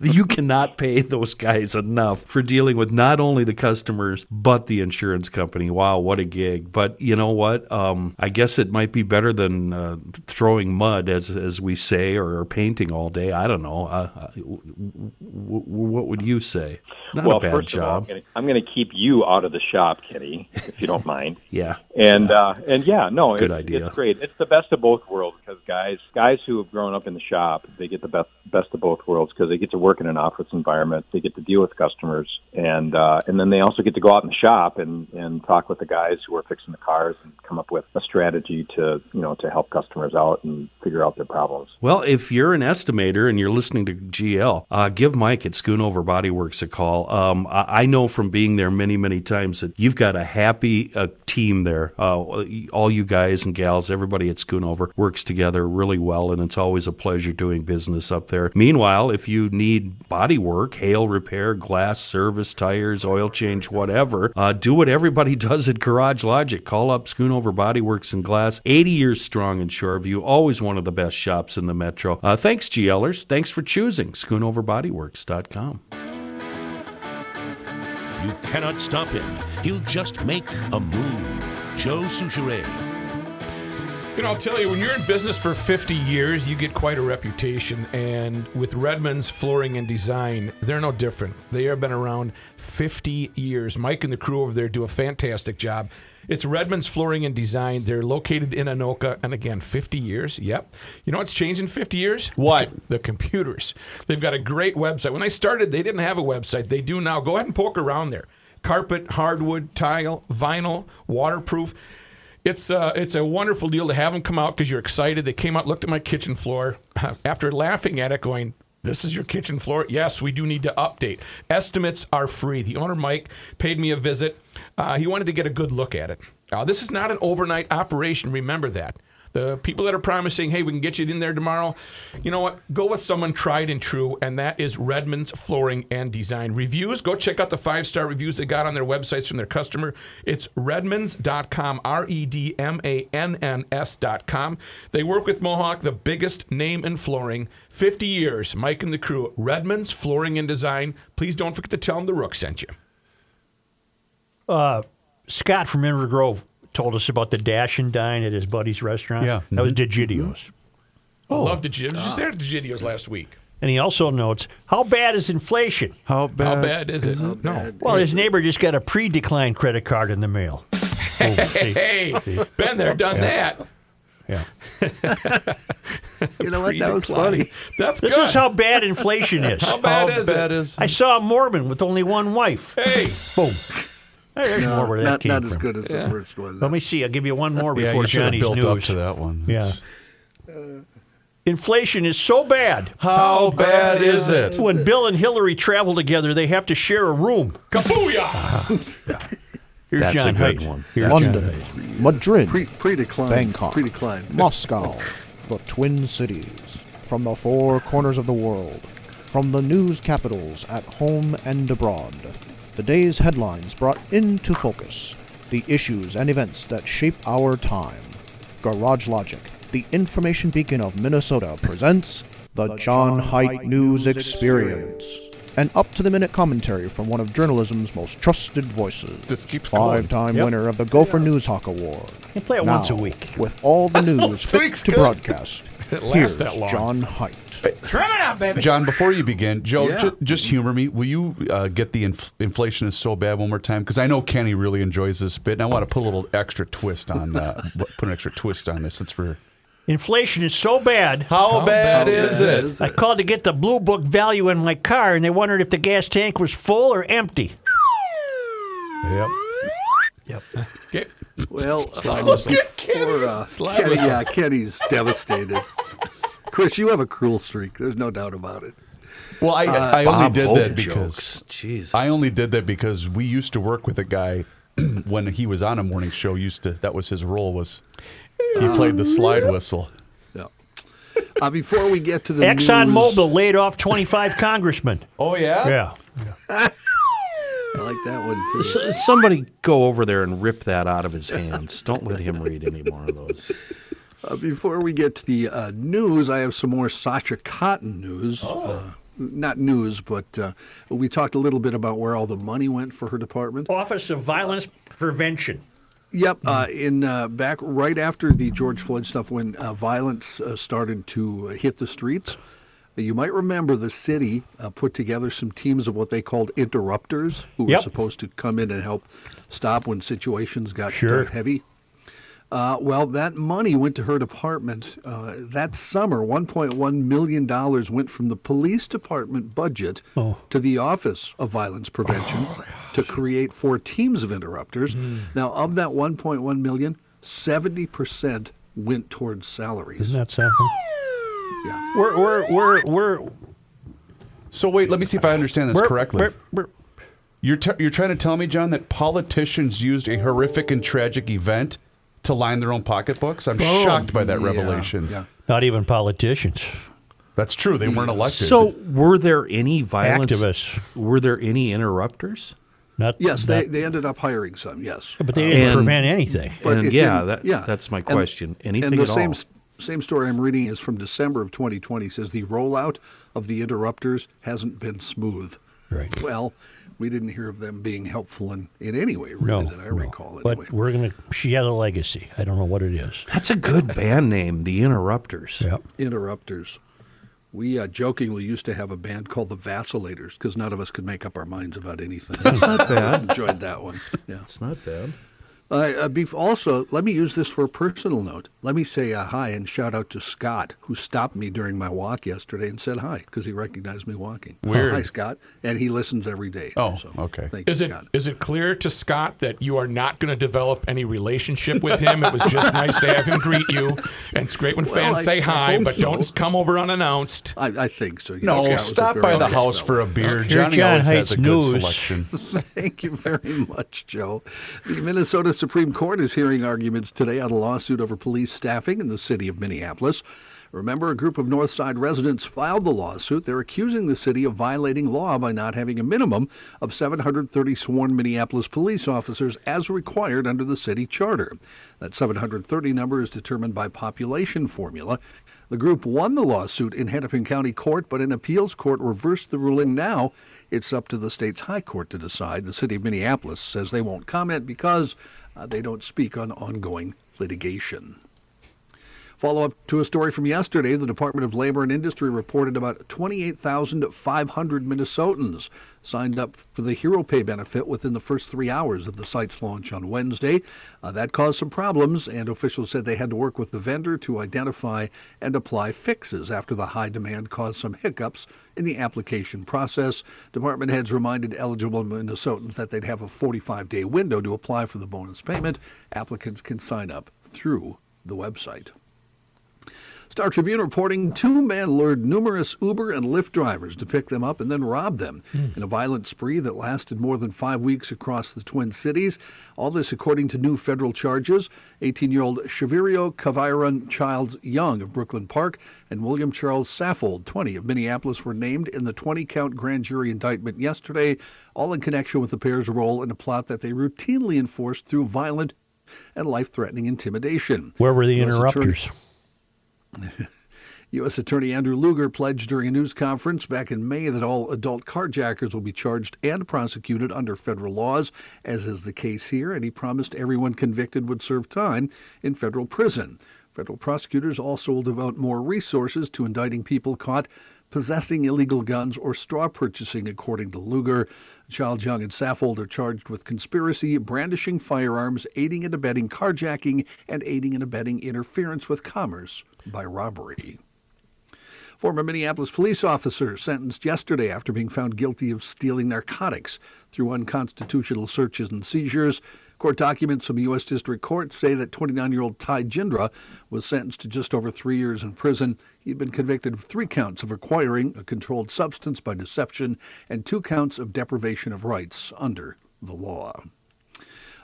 you cannot pay those guys enough for dealing with not only the customers, but the insurance company. Wow, what a gig. But you know what? Um, I guess it might be better than uh, throwing mud, as, as we say, or, painting all day. I don't know. Uh, w- what would you say? Not well, a bad job. all, I'm going to keep you out of the shop, Kenny, if you don't mind. yeah. And uh, and yeah, no, Good it's, idea. It's great. It's the best of both worlds because guys guys who have grown up in the shop, they get the best best of both worlds because they get to work in an office environment, they get to deal with customers, and uh, and then they also get to go out in the shop and and talk with the guys who are fixing the cars and come up with a strategy to you know to help customers out and figure out their problems. Well, if you're an estimator and you're listening to GL, uh, give Mike at Schoonover Body Works a call. Um, I, I know from being there many, many times that you've got a happy uh, team there. Uh, all you guys and gals, everybody at Schoonover works together really well, and it's always a pleasure doing business up there. Meanwhile, if you need body work, hail repair, glass service, tires, oil change, whatever, uh, do what everybody does at Garage Logic. Call up Schoonover Body Works and Glass, 80 years strong in Shoreview, always one of the best shops in the metro. Uh, thanks, GLers. Thanks for choosing SchoonoverBodyWorks.com. You cannot stop him. He'll just make a move. Joe Soucheray. You know, I'll tell you, when you're in business for 50 years, you get quite a reputation. And with Redmann's Flooring and Design, they're no different. They have been around 50 years. Mike and the crew over there do a fantastic job. It's Redmann's Flooring and Design. They're located in Anoka, and again, 50 years. Yep. You know what's changed in 50 years? What? The computers. They've got a great website. When I started, they didn't have a website. They do now. Go ahead and poke around there. Carpet, hardwood, tile, vinyl, waterproof. It's uh, it's a wonderful deal to have them come out because you're excited. They came out, looked at my kitchen floor after laughing at it, going, "This is your kitchen floor." Yes, we do need to update. Estimates are free. The owner Mike paid me a visit. Uh, he wanted to get a good look at it. Uh, this is not an overnight operation. Remember that. The people that are promising, hey, we can get you in there tomorrow, you know what? Go with someone tried and true, and that is Redmann's Flooring and Design. Reviews, go check out the five star reviews they got on their websites from their customer. It's redmanns.com, R E D M A N N S.com. They work with Mohawk, the biggest name in flooring. 50 years, Mike and the crew. Redmann's Flooring and Design. Please don't forget to tell them the Rook sent you. Uh, Scott from Inver Grove told us about the dash and dine at his buddy's restaurant. Yeah. That was Mhm. DeGidio's. I love DeGidio's. I was just there at DeGidio's last week. And he also notes, how bad is inflation? How How bad is it? No. Well, his neighbor just got a pre-declined credit card in the mail. Oh, see. Hey, been there, done Yeah. that. Yeah. You know what? That was Pre-decline. funny. That's This good. is how bad inflation is. How bad How is bad it? is I saw a Mormon with only one wife. Hey, Boom. Hey, there's No, more where that not came not from. as good as Yeah. the first one. Let me see. I'll give you one more before you should have Johnny's built news. up to that one. Yeah. Inflation is so bad. How bad is it? When Bill and Hillary travel together, they have to share a room. kabooyah! Here's That's John a good Haidt. one. Here's London, John Madrid, Pre pre decline. Bangkok, Pre decline. Moscow, the Twin Cities, from the four corners of the world, from the news capitals at home and abroad. The day's headlines brought into focus the issues and events that shape our time. Garage Logic, the information beacon of Minnesota, presents the John Height News Experience. An up to the minute commentary from one of journalism's most trusted voices. Just keeps. Five time Yep. winner of the Gopher News Hawk Award. They play it Now, once a week. With all the news fit week's to good. broadcast. It lasts Here's that long. John Height. Trim it up, baby. John, before you begin, Joe, Yeah. ju- just humor me. Will you uh, get the inf- inflation is so bad one more time? Because I know Kenny really enjoys this bit, and I want to put a little extra twist on, uh, put an extra twist on this. Since we're Inflation is so bad. how, bad, is it? it? is I called to get the blue book value in my car, and they wondered if the gas tank was full or empty. Yep. Yep. Okay. Well, Slide uh, whistle. for, uh, Slide Kenny, yeah, Kenny's devastated. Chris, you have a cruel streak. There's no doubt about it. Well, I, Uh, I only Bob did Hope that because. Jesus. I only did that because we used to work with a guy when he was on a morning show. Used to that was his role was he played the slide whistle. Yeah. Uh, before we get to the Exxon news, Mobil laid off 25 congressmen. Oh yeah, Yeah. I like that one too. S- somebody go over there and rip that out of his hands. Don't let him read any more of those. Uh, before we get to the uh, news, I have some more Sasha Cotton news. Uh, not news, but uh, we talked a little bit about where all the money went for her department. Office of Violence Prevention. Yep. Uh, in uh, back right after the George Floyd stuff, when uh, violence uh, started to hit the streets, You might remember the city uh, put together some teams of what they called interrupters who were supposed to come in and help stop when situations got Sure. heavy. Uh, well, that money went to her department. Uh, that summer, $1.1 million went from the police department budget Oh. to the Office of Violence Prevention to create four teams of interrupters. Now, of that $1.1 million, 70% went towards salaries. Isn't that something? We're we're we're we're So wait, let me see if I understand this Burp, correctly. burp, burp. You're t- you're trying to tell me, John, that politicians used a horrific and tragic event to line their own pocketbooks? I'm Boom. shocked by that Yeah, revelation. yeah. not even politicians. That's true. They weren't elected. So, were there any violence? Activists. Were there any interrupters? Not Yes, they, not- they ended up hiring some, yes. but they didn't And- prevent anything. But and yeah, that, yeah. that's my And- question. Anything and the at same, all? Same story I'm reading is from December of 2020. Says the rollout of the interrupters hasn't been smooth. Right. Well, we didn't hear of them being helpful in, in any way, really, No, that I no. recall. Anyway. But we're gonna. She has a legacy. I don't know what it is. That's a good band name, The Interrupters. Yep. interrupters. We uh, jokingly used to have a band called the Vacillators because none of us could make up our minds about anything. That's not bad. I Enjoyed that one. Yeah. It's not bad. Uh, uh, bef- also, let me use this for a personal note. Let me say uh, hi and shout out to Scott, who stopped me during my walk yesterday and said hi because he recognized me walking. Weird. hi, Scott. And he listens every day. Oh, so okay. Thank Is you, it Scott. is it clear to Scott that you are not going to develop any relationship with him? It was just nice to have him greet you, and it's great when Well, fans I- say I hi, but so. don't come over unannounced. I, I think so. yes. no, Scott stop by the house fellow. for a beer. Okay. Johnny John always has a good News. selection. Thank you very much, Joe. The Minnesota Supreme Court is hearing arguments today on a lawsuit over police staffing in the city of Minneapolis. Remember, a group of Northside residents filed the lawsuit. They're accusing the city of violating law by not having a minimum of 730 sworn Minneapolis police officers as required under the city charter. That 730 number is determined by population formula. The group won the lawsuit in Hennepin County Court, but an appeals court reversed the ruling. Now it's up to the state's high court to decide. The city of Minneapolis says they won't comment because Uh, they don't speak on ongoing litigation. Follow up to a story from yesterday. The Department of Labor and Industry reported about 28,500 Minnesotans signed up for the Hero Pay benefit within the first three hours of the site's launch on Wednesday. Uh, that caused some problems, and officials said they had to work with the vendor to identify and apply fixes after the high demand caused some hiccups in the application process. Department heads reminded eligible Minnesotans that they'd have a 45 day window to apply for the bonus payment. Applicants can sign up through the website. Star Tribune reporting two men lured numerous Uber and Lyft drivers to pick them up and then rob them hmm. in a violent spree that lasted more than five weeks across the Twin Cities. All this according to new federal charges. 18 year old Shavirio Kaviron Childs Young of Brooklyn Park and William Charles Saffold, 20, of Minneapolis, were named in the 20 count grand jury indictment yesterday, all in connection with the pair's role in a plot that they routinely enforced through violent and life threatening intimidation. Where were the interrupters? U.S. Attorney Andrew Luger pledged during a news conference back in May that all adult carjackers will be charged and prosecuted under federal laws, as is the case here, and he promised everyone convicted would serve time in federal prison. Federal prosecutors also will devote more resources to indicting people caught possessing illegal guns or straw purchasing, according to Luger. Child Young and Saffold are charged with conspiracy, brandishing firearms, aiding and abetting carjacking, and aiding and abetting interference with commerce by robbery. Former Minneapolis police officer sentenced yesterday after being found guilty of stealing narcotics through unconstitutional searches and seizures. Court documents from the U.S. District Court say that 29 year old Ty Jindra was sentenced to just over three years in prison. He'd been convicted of three counts of acquiring a controlled substance by deception and two counts of deprivation of rights under the law.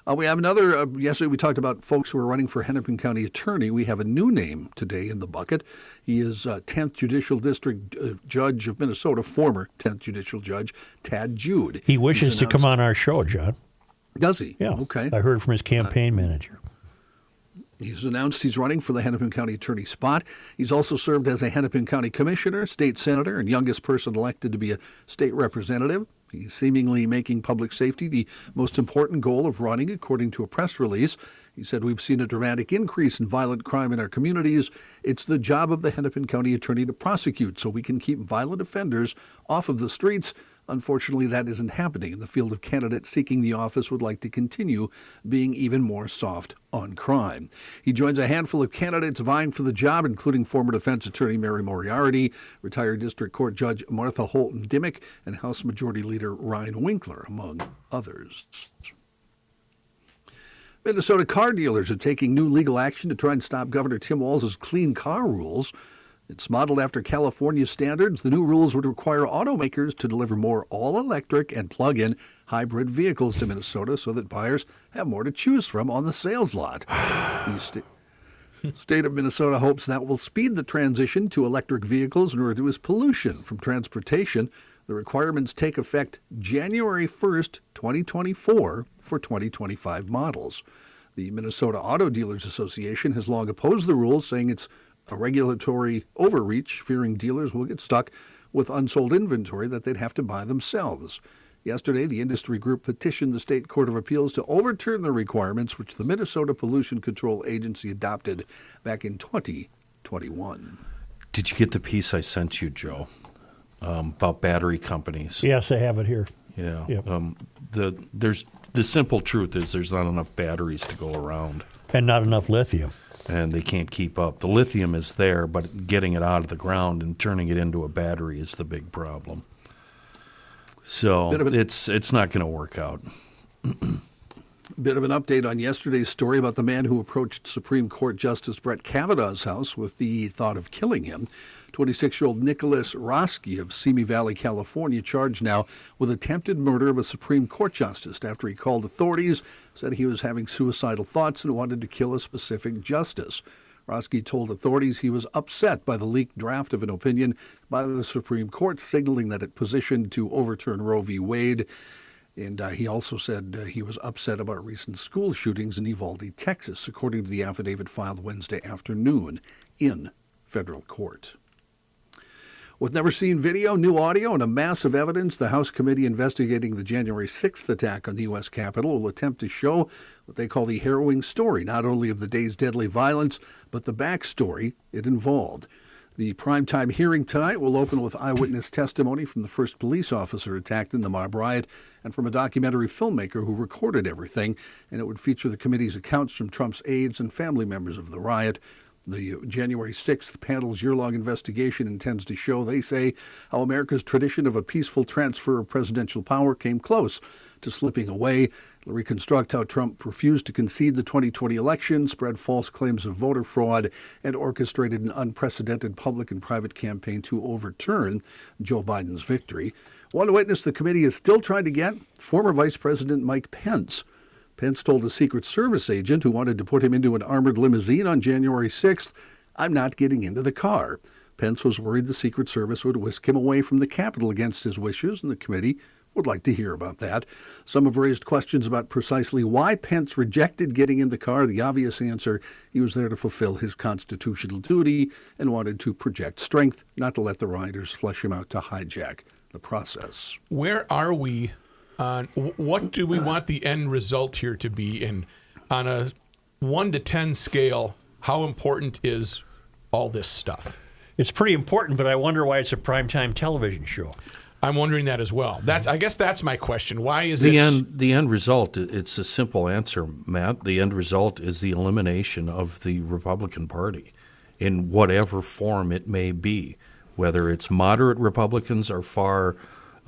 Uh, we have another. Uh, yesterday, we talked about folks who are running for Hennepin County Attorney. We have a new name today in the bucket. He is uh, 10th Judicial District uh, Judge of Minnesota, former 10th Judicial Judge Tad Jude. He wishes to come on our show, John. Does he? Yeah. Okay. I heard from his uh, campaign manager. He's announced he's running for the Hennepin County Attorney spot. He's also served as a Hennepin County Commissioner, state senator, and youngest person elected to be a state representative. He's seemingly making public safety the most important goal of running, according to a press release. He said, We've seen a dramatic increase in violent crime in our communities. It's the job of the Hennepin County Attorney to prosecute so we can keep violent offenders off of the streets. Unfortunately, that isn't happening, and the field of candidates seeking the office would like to continue being even more soft on crime. He joins a handful of candidates vying for the job, including former defense attorney Mary Moriarty, retired district court judge Martha Holton Dimmick, and House Majority Leader Ryan Winkler, among others. Minnesota car dealers are taking new legal action to try and stop Governor Tim Walz's clean car rules. It's modeled after California standards. The new rules would require automakers to deliver more all electric and plug in hybrid vehicles to Minnesota so that buyers have more to choose from on the sales lot. the sta- state of Minnesota hopes that will speed the transition to electric vehicles and reduce pollution from transportation. The requirements take effect January 1st, 2024 for 2025 models. The Minnesota Auto Dealers Association has long opposed the rules, saying it's a regulatory overreach, fearing dealers will get stuck with unsold inventory that they'd have to buy themselves. Yesterday, the industry group petitioned the State Court of Appeals to overturn the requirements which the Minnesota Pollution Control Agency adopted back in 2021. Did you get the piece I sent you, Joe, um, about battery companies? Yes, I have it here. Yeah. Yep. Um, the there's the simple truth is there's not enough batteries to go around, And not enough lithium. And they can't keep up. The lithium is there, but getting it out of the ground and turning it into a battery is the big problem. So an- it's it's not going to work out. Bit of an update on yesterday's story about the man who approached Supreme Court Justice Brett Kavanaugh's house with the thought of killing him. 26 year old Nicholas Roske of Simi Valley, California, charged now with attempted murder of a Supreme Court justice after he called authorities, said he was having suicidal thoughts and wanted to kill a specific justice. Roske told authorities he was upset by the leaked draft of an opinion by the Supreme Court signaling that it positioned to overturn Roe v. Wade. And uh, he also said uh, he was upset about recent school shootings in Uvalde, Texas, according to the affidavit filed Wednesday afternoon in federal court. With never seen video, new audio, and a mass of evidence, the House committee investigating the January 6th attack on the U.S. Capitol will attempt to show what they call the harrowing story, not only of the day's deadly violence, but the backstory it involved. The primetime hearing tonight will open with eyewitness testimony from the first police officer attacked in the mob riot and from a documentary filmmaker who recorded everything, and it would feature the committee's accounts from Trump's aides and family members of the riot. The January 6th panel's year long investigation intends to show, they say, how America's tradition of a peaceful transfer of presidential power came close to slipping away. It'll reconstruct how Trump refused to concede the 2020 election, spread false claims of voter fraud, and orchestrated an unprecedented public and private campaign to overturn Joe Biden's victory. One witness the committee is still trying to get former Vice President Mike Pence. Pence told a Secret Service agent who wanted to put him into an armored limousine on January 6th, I'm not getting into the car. Pence was worried the Secret Service would whisk him away from the Capitol against his wishes, and the committee would like to hear about that. Some have raised questions about precisely why Pence rejected getting in the car. The obvious answer he was there to fulfill his constitutional duty and wanted to project strength, not to let the rioters flesh him out to hijack the process. Where are we on what do we want the end result here to be? And on a one to 10 scale, how important is all this stuff? It's pretty important, but I wonder why it's a primetime television show. I'm wondering that as well. That's I guess that's my question. Why is the it end the end result it's a simple answer matt the end result is the elimination of the republican party in whatever form it may be whether it's moderate republicans or far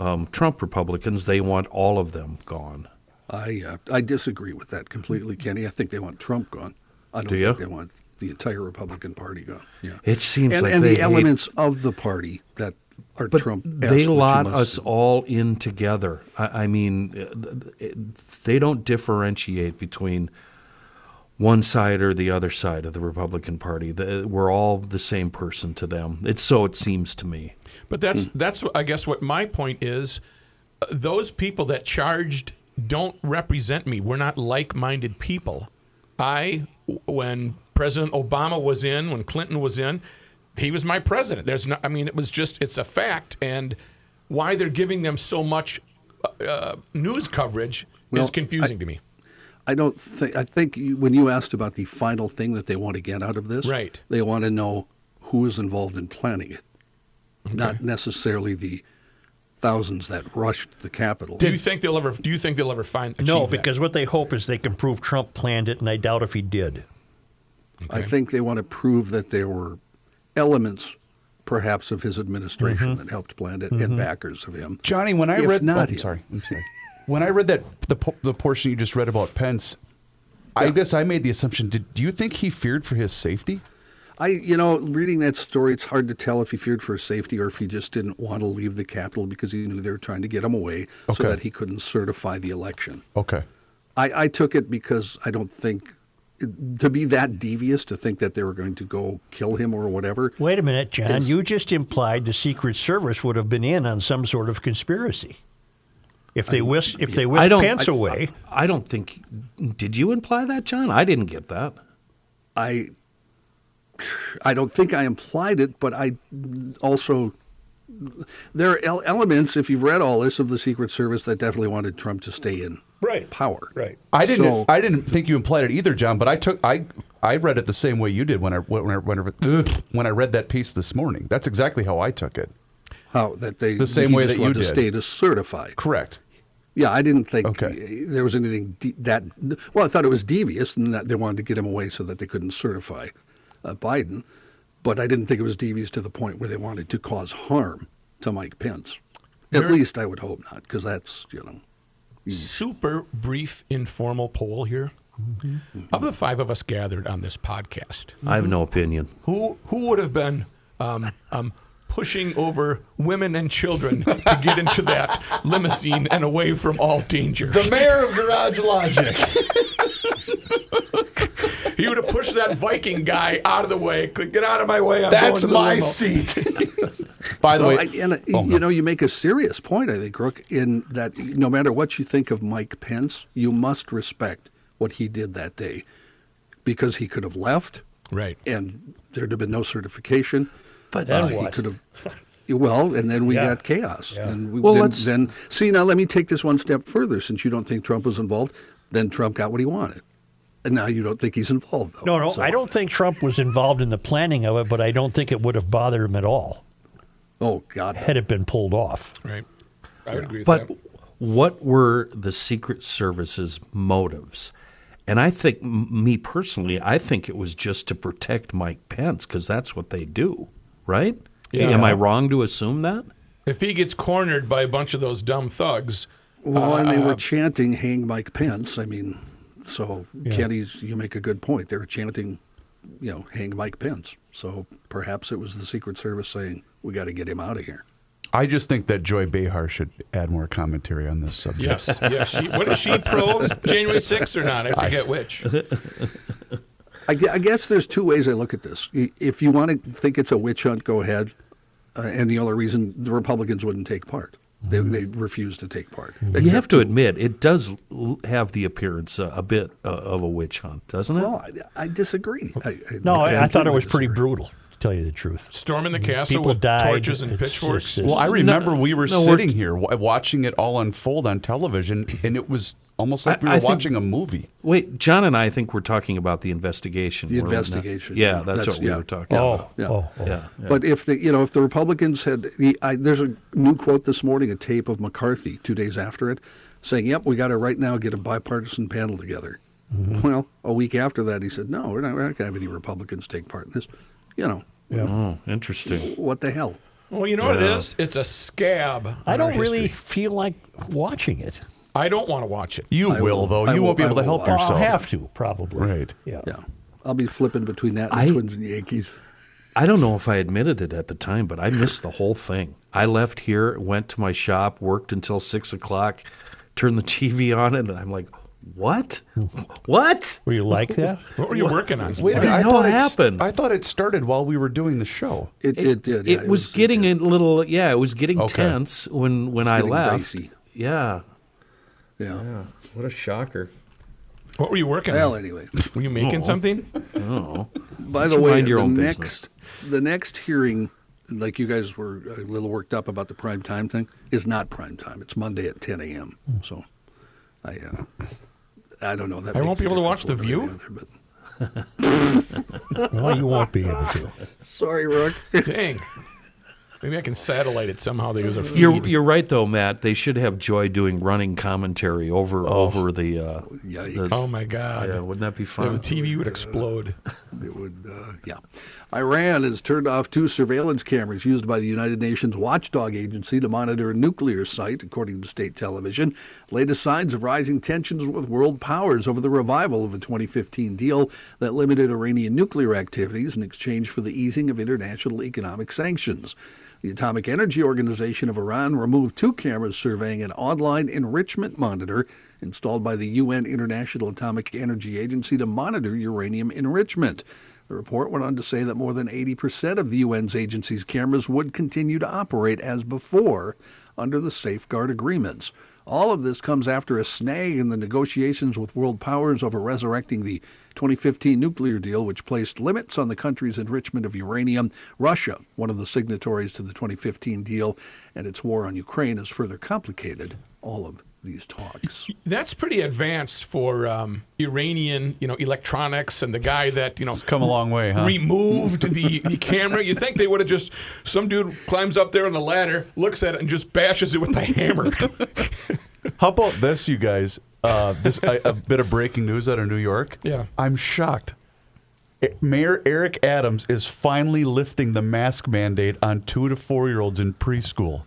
um, trump republicans they want all of them gone I uh, I disagree with that completely, Kenny. I think they want Trump gone. I don't Do you? think they want the entire Republican Party gone. Yeah, It seems and, like and the hate- elements of the party that are but Trump. they lot us all in together I, I mean uh, they don't differentiate between one side or the other side of the republican party we're all the same person to them it's so it seems to me But that's that's I guess what my point is. Uh, Those people that charged don't represent me. We're not like-minded people. I, when President Obama was in, when Clinton was in, he was my president. There's no, I mean, it was just it's a fact. And why they're giving them so much uh, news coverage Well, is confusing I- to me. I don't think. I think you, when you asked about the final thing that they want to get out of this, Right. They want to know who is involved in planning it, not necessarily the thousands that rushed the Capitol. Do you think they'll ever? Do you think they'll ever find? No, achieve that? because what they hope is they can prove Trump planned it, and I doubt if he did. I think they want to prove that there were elements, perhaps, of his administration Mhm. that helped plan it, Mhm. and backers of him. Johnny, when I If read, not oh, I'm sorry, I'm sorry. When I read that the po- the portion you just read about Pence, I guess I made the assumption. Did do you think he feared for his safety? I, you know, reading that story, it's hard to tell if he feared for his safety or if he just didn't want to leave the Capitol because he knew they were trying to get him away so that he couldn't certify the election. Okay. I, I took it because I don't think to be that devious to think that they were going to go kill him or whatever. Wait a minute, John. is- You just implied the Secret Service would have been in on some sort of conspiracy. If they whisked, if they I whisked don't. Pence I, away, I, I don't think. Did you imply that, John? I didn't get that. I I don't think I implied it, but I also there are elements, if you've read all this, of the Secret Service that definitely wanted Trump to stay in right. power. Right. I didn't. So- I didn't think you implied it either, John. But I took. I I read it the same way you did when I when I when I, when I read that piece this morning. That's exactly how I took it. How that they The same way just that you wanted to did. stay to certify. Correct. Yeah, I didn't think Okay. there was anything de- that. Well, I thought it was devious and that they wanted to get him away so that they couldn't certify uh, Biden, but I didn't think it was devious to the point where they wanted to cause harm to Mike Pence. At There- least I would hope not, because that's you know. super brief informal poll here. Of the five of us gathered on this podcast, I have no opinion. who who would have been um, um, pushing over women and children to get into that limousine and away from all danger? The mayor of Garage Logic. he would have pushed that Viking guy out of the way. Could get out of my way. I'm That's going to the my limo." seat. By the Well, way, I, and, uh, Oh, you no. know, you make a serious point, I think, Rook, in that no matter what you think of Mike Pence, you must respect what he did that day because he could have left. Right. And there'd have been no certification. But then Uh, he could have. Well, and then we Yeah. got chaos. Yeah. And we, Well, then, let's- then, see, now let me take this one step further. Since you don't think Trump was involved, then Trump got what he wanted. And now you don't think he's involved, though. no, no, So- I don't think Trump was involved in the planning of it, but I don't think it would have bothered him at all Oh, God. had it been pulled off. Right. I would agree with But that. what were the Secret Service's motives? And I think, m- me personally, I think it was just to protect Mike Pence because that's what they do, right? Yeah. Am I wrong to assume that? If he gets cornered by a bunch of those dumb thugs, Well, and they Uh, were chanting "Hang Mike Pence." I mean, so Kenny's. You make a good point. They were chanting, you know, "Hang Mike Pence." So perhaps it was the Secret Service saying, "We got to get him out of here." I just think that Joy Behar should add more commentary on this subject. yes, yes. She, what is she pro January 6th or not? I forget which. I, I guess there's two ways I look at this. If you want to think it's a witch hunt, go ahead. Uh, and the only reason the Republicans wouldn't take part, they, they refused to take part. You have to admit, it does l- have the appearance uh, a bit uh, of a witch hunt, doesn't it? Well, I, I disagree. I, I, No, I, I thought it was completely pretty brutal, to tell you the truth. Storming the castle People with died. torches and It's- pitchforks. it's- Well, I remember No, we were no, we're- sitting here wa- watching it all unfold on television, and it was almost like I- we were I think- watching a movie. Wait, John and I think we're talking about the investigation. The were we not? investigation, Yeah, yeah. that's, That's- what we yeah. were talking Oh, about. Yeah. oh, oh. Yeah. But if the you know if the Republicans had, the- I, there's a new quote this morning, a tape of McCarthy two days after it, saying, "Yep, we got to right now get a bipartisan panel together." Mm-hmm. Well, a week after that, he said, "No, we're not, we're not going to have any Republicans take part in this." You know, Oh, interesting. what the hell? Well, you know what it Yeah. is? It's a scab. I on our don't really history. feel like watching it. I don't want to watch it. You will, will- though. I you will- won't be I able to will help watch. I'll have to, probably. Right. Yeah. Yeah, I'll be flipping between that and I- the Twins and Yankees. I don't know if I admitted it at the time, but I missed the whole thing. I left here, went to my shop, worked until six o'clock, turned the TV on, and I'm like, "What? What? Were you like that? What were you working on? Wait a minute. I thought it happened? I thought it started while we were doing the show. It, it, did. yeah, it, was, getting a little, yeah, it was getting Okay. tense when when I left. dicey. Yeah. Yeah. What a shocker. What were you working Well, on? anyway. Were you making something? Oh. By the way, your the own next business? the next hearing like you guys were a little worked up about the prime time thing, is not prime time. It's Monday at 10 a.m. So I uh, I don't know. That I won't be able to watch The one way or View? the other, but- well, you won't be able to. Sorry, Rook. Dang. Maybe I can satellite it somehow. They use a feed. You're, you're right though, Matt. They should have Joy doing running commentary over over the. Uh, the- oh my God! Yeah, wouldn't that be fun? The? TV would explode. It would, uh, yeah. Iran has turned off two surveillance cameras used by the United Nations Watchdog Agency to monitor a nuclear site, according to state television. Latest signs of rising tensions with world powers over the revival of a 2015 deal that limited Iranian nuclear activities in exchange for the easing of international economic sanctions. The Atomic Energy Organization of Iran removed two cameras surveying an online enrichment monitor installed by the UN International Atomic Energy Agency to monitor uranium enrichment. The report went on to say that more than 80% of the UN's agency's cameras would continue to operate as before under the safeguard agreements. All of this comes after a snag in the negotiations with world powers over resurrecting the 2015 nuclear deal, which placed limits on the country's enrichment of uranium. Russia, one of the signatories to the 2015 deal, and its war on Ukraine has further complicated all of these talks. That's pretty advanced for um, Iranian, you know, electronics and the guy that you know It's come a long way, huh? removed the, the camera. You think they would have just some dude climbs up there on the ladder, looks at it, and just bashes it with the hammer. How about this, you guys? Uh, this a, a bit of breaking news out of New York. Yeah. I'm shocked. Mayor Eric Adams is finally lifting the mask mandate on two to four year olds in preschool.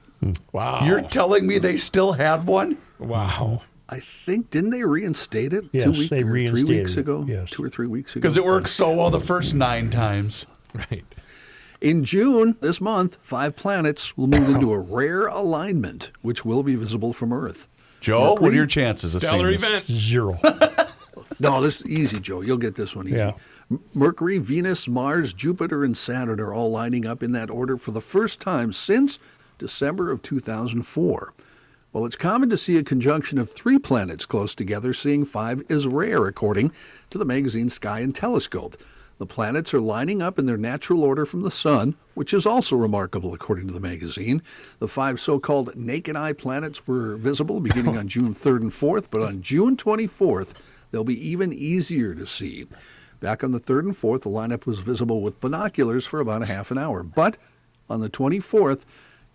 Wow. You're telling me they still had one? Wow. I think didn't they reinstate it Yes, two weeks they or three reinstated weeks it, ago? yes. Two or three weeks ago. Because it worked so well the first nine times. Right. In June this month, five planets will move into a rare alignment, which will be visible from Earth. Joe, what are your chances of Stellar seeing this? event. Zero. No, this is easy, Joe. You'll get this one easy. Yeah. Mercury, Venus, Mars, Jupiter, and Saturn are all lining up in that order for the first time since December of 2004. Well, it's common to see a conjunction of three planets close together. Seeing five is rare, according to the magazine Sky and Telescope. The planets are lining up in their natural order from the Sun, which is also remarkable, according to the magazine. The five so called naked eye planets were visible beginning on June 3rd and 4th, but on June 24th, they'll be even easier to see. Back on the 3rd and 4th, the lineup was visible with binoculars for about a half an hour. But on the 24th,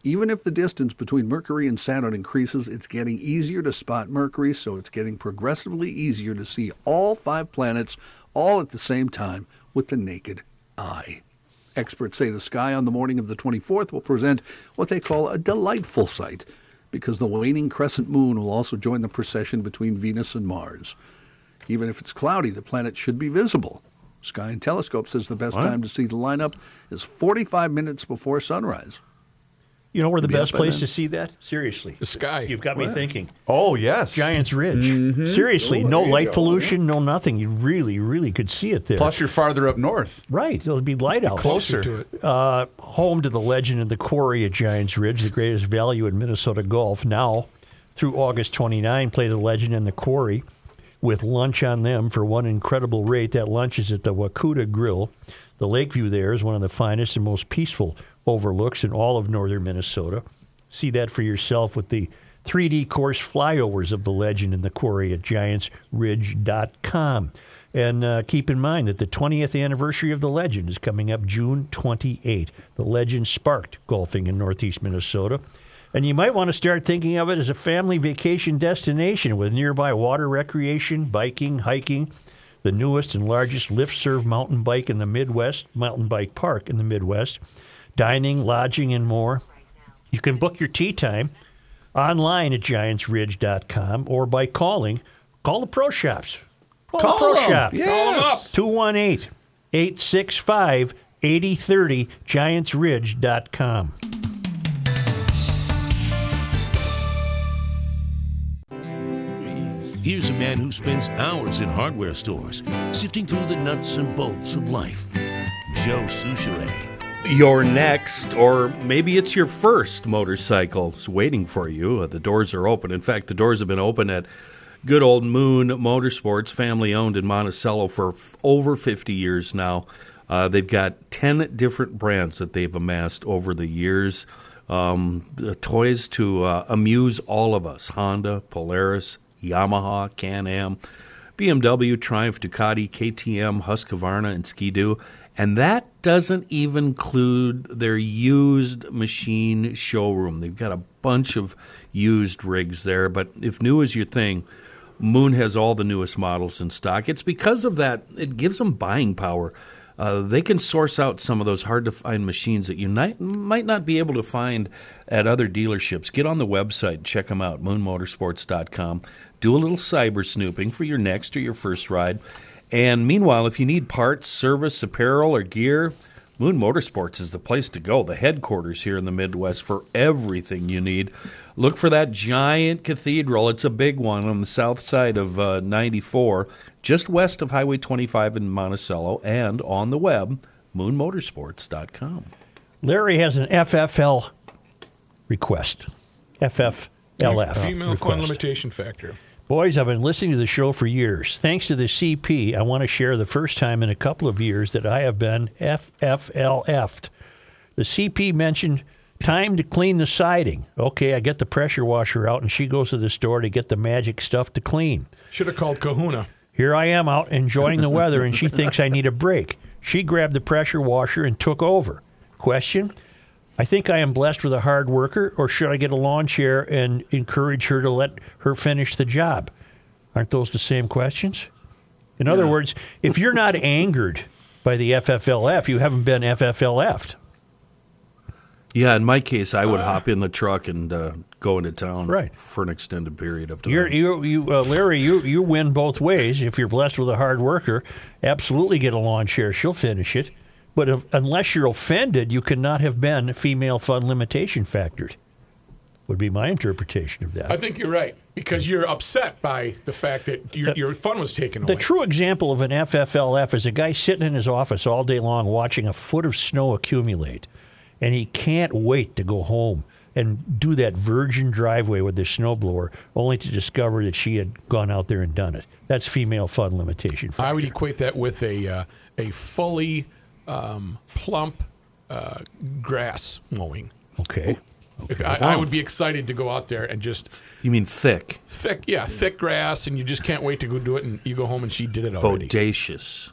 even if the distance between Mercury and Saturn increases, it's getting easier to spot Mercury, so it's getting progressively easier to see all five planets all at the same time with the naked eye. Experts say the sky on the morning of the 24th will present what they call a delightful sight because the waning crescent moon will also join the procession between Venus and Mars. Even if it's cloudy, the planet should be visible. Sky and Telescope says the best What? time to see the lineup is 45 minutes before sunrise. You know where the Be up best by place then. to see that? Seriously. The sky. You've got me What? thinking. Oh, yes. Giants Ridge. Mm-hmm. Seriously, Oh, no there you light go, pollution, no nothing. You really, really could see it there. Plus, you're farther up north. right, it'll be light out. Closer. to it. Uh, home to the legend of the quarry at Giants Ridge, the greatest value in Minnesota golf. Now, through August 29, play the legend and the quarry with lunch on them for one incredible rate. That lunch is at the Wakuta Grill. The lakeview there is one of the finest and most peaceful overlooks in all of northern Minnesota. See that for yourself with the 3D course flyovers of the legend in the quarry at giantsridge.com. And uh, keep in mind that the 20th anniversary of the legend is coming up June 28. The legend sparked golfing in northeast Minnesota. And you might want to start thinking of it as a family vacation destination with nearby water recreation, biking, hiking, the newest and largest lift serve mountain bike in the Midwest, mountain bike park in the Midwest, dining, lodging, and more. You can book your tea time online at giantsridge.com or by calling. Call the pro shops. Call, Call the pro them. shops. Yes. 218 865 8030, giantsridge.com. Here's a man who spends hours in hardware stores, sifting through the nuts and bolts of life. Joe Soucheray. Your next, or maybe it's your first motorcycle is waiting for you. Uh, the doors are open. In fact, the doors have been open at good old Moon Motorsports, family owned in Monticello for f- over 50 years now. Uh, they've got 10 different brands that they've amassed over the years. Um, the toys to uh, amuse all of us Honda, Polaris, Yamaha, Can Am, BMW, Triumph, Ducati, KTM, Husqvarna, and Ski-Doo. And that doesn't even include their used machine showroom. They've got a bunch of used rigs there. But if new is your thing, Moon has all the newest models in stock. It's because of that, it gives them buying power. Uh, they can source out some of those hard to find machines that you might, might not be able to find at other dealerships. Get on the website, check them out, moonmotorsports.com. Do a little cyber snooping for your next or your first ride. And meanwhile, if you need parts, service, apparel, or gear, Moon Motorsports is the place to go, the headquarters here in the Midwest for everything you need. Look for that giant cathedral. It's a big one on the south side of uh, 94, just west of Highway 25 in Monticello, and on the web, moonmotorsports.com. Larry has an FFL request. FFLF. Female request. fun limitation factor. Boys, I've been listening to the show for years. Thanks to the CP, I want to share the first time in a couple of years that I have been FFLF'd. The CP mentioned time to clean the siding. Okay, I get the pressure washer out, and she goes to the store to get the magic stuff to clean. Should have called Kahuna. Here I am out enjoying the weather, and she thinks I need a break. She grabbed the pressure washer and took over. Question I think I am blessed with a hard worker, or should I get a lawn chair and encourage her to let her finish the job? Aren't those the same questions? In other words, if you're not angered by the FFLF, you haven't been FFLF'd. Yeah, in my case, I would hop in the truck and uh, go into town Right. for an extended period of time. You're, you, you, uh, Larry, you, you win both ways. If you're blessed with a hard worker, absolutely get a lawn chair. She'll finish it. But if, unless you're offended, you cannot have been female fun limitation factored. Would be my interpretation of that. I think you're right because you're upset by the fact that your, your fun was taken away. The true example of an FFLF is a guy sitting in his office all day long watching a foot of snow accumulate, and he can't wait to go home and do that virgin driveway with the snowblower, only to discover that she had gone out there and done it. That's female fun limitation. I would equate that with a uh, a fully um, plump uh, grass mowing. Okay. If I, I would be excited to go out there and just You mean thick? thick, yeah, thick grass, and you just can't wait to go do it. And you go home and she did it already Bodacious.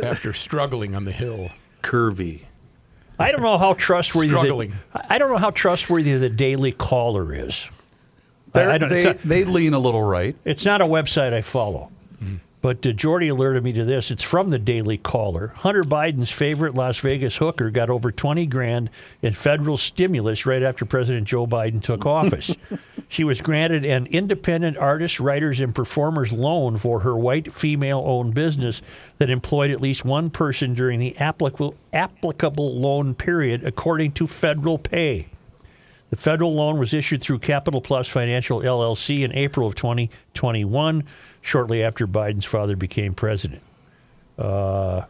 after struggling on the hill. Curvy. I don't know how trustworthy. The, Struggling. I don't know how trustworthy the Daily Caller is. I- They're- I don't- they, not- they lean a little right. It's not a website I follow. But uh, Jordy alerted me to this. It's from the Daily Caller. Hunter Biden's favorite Las Vegas hooker got over 20 grand in federal stimulus right after President Joe Biden took office. she was granted an independent artists, writers, and performers loan for her white female owned business that employed at least one person during the applicable, applicable loan period, according to federal pay. The federal loan was issued through Capital Plus Financial LLC in April of 2021, shortly after Biden's father became president. Uh,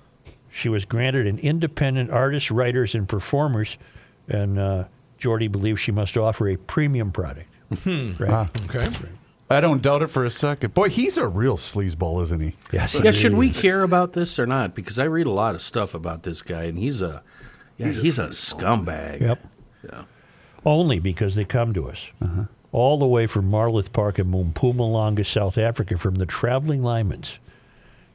she was granted an independent artists, writers, and performers, and uh, Jordy believes she must offer a premium product. Right? Ah. Okay. I don't doubt it for a second. Boy, he's a real sleazeball, isn't he? Yes. Yeah, should we care about this or not? Because I read a lot of stuff about this guy, and he's a yeah, he's, a, scumbag. Yep. Yeah. Only because they come to us. All the way from Marloth Park in Mpumalanga, South Africa, from the traveling Lymans.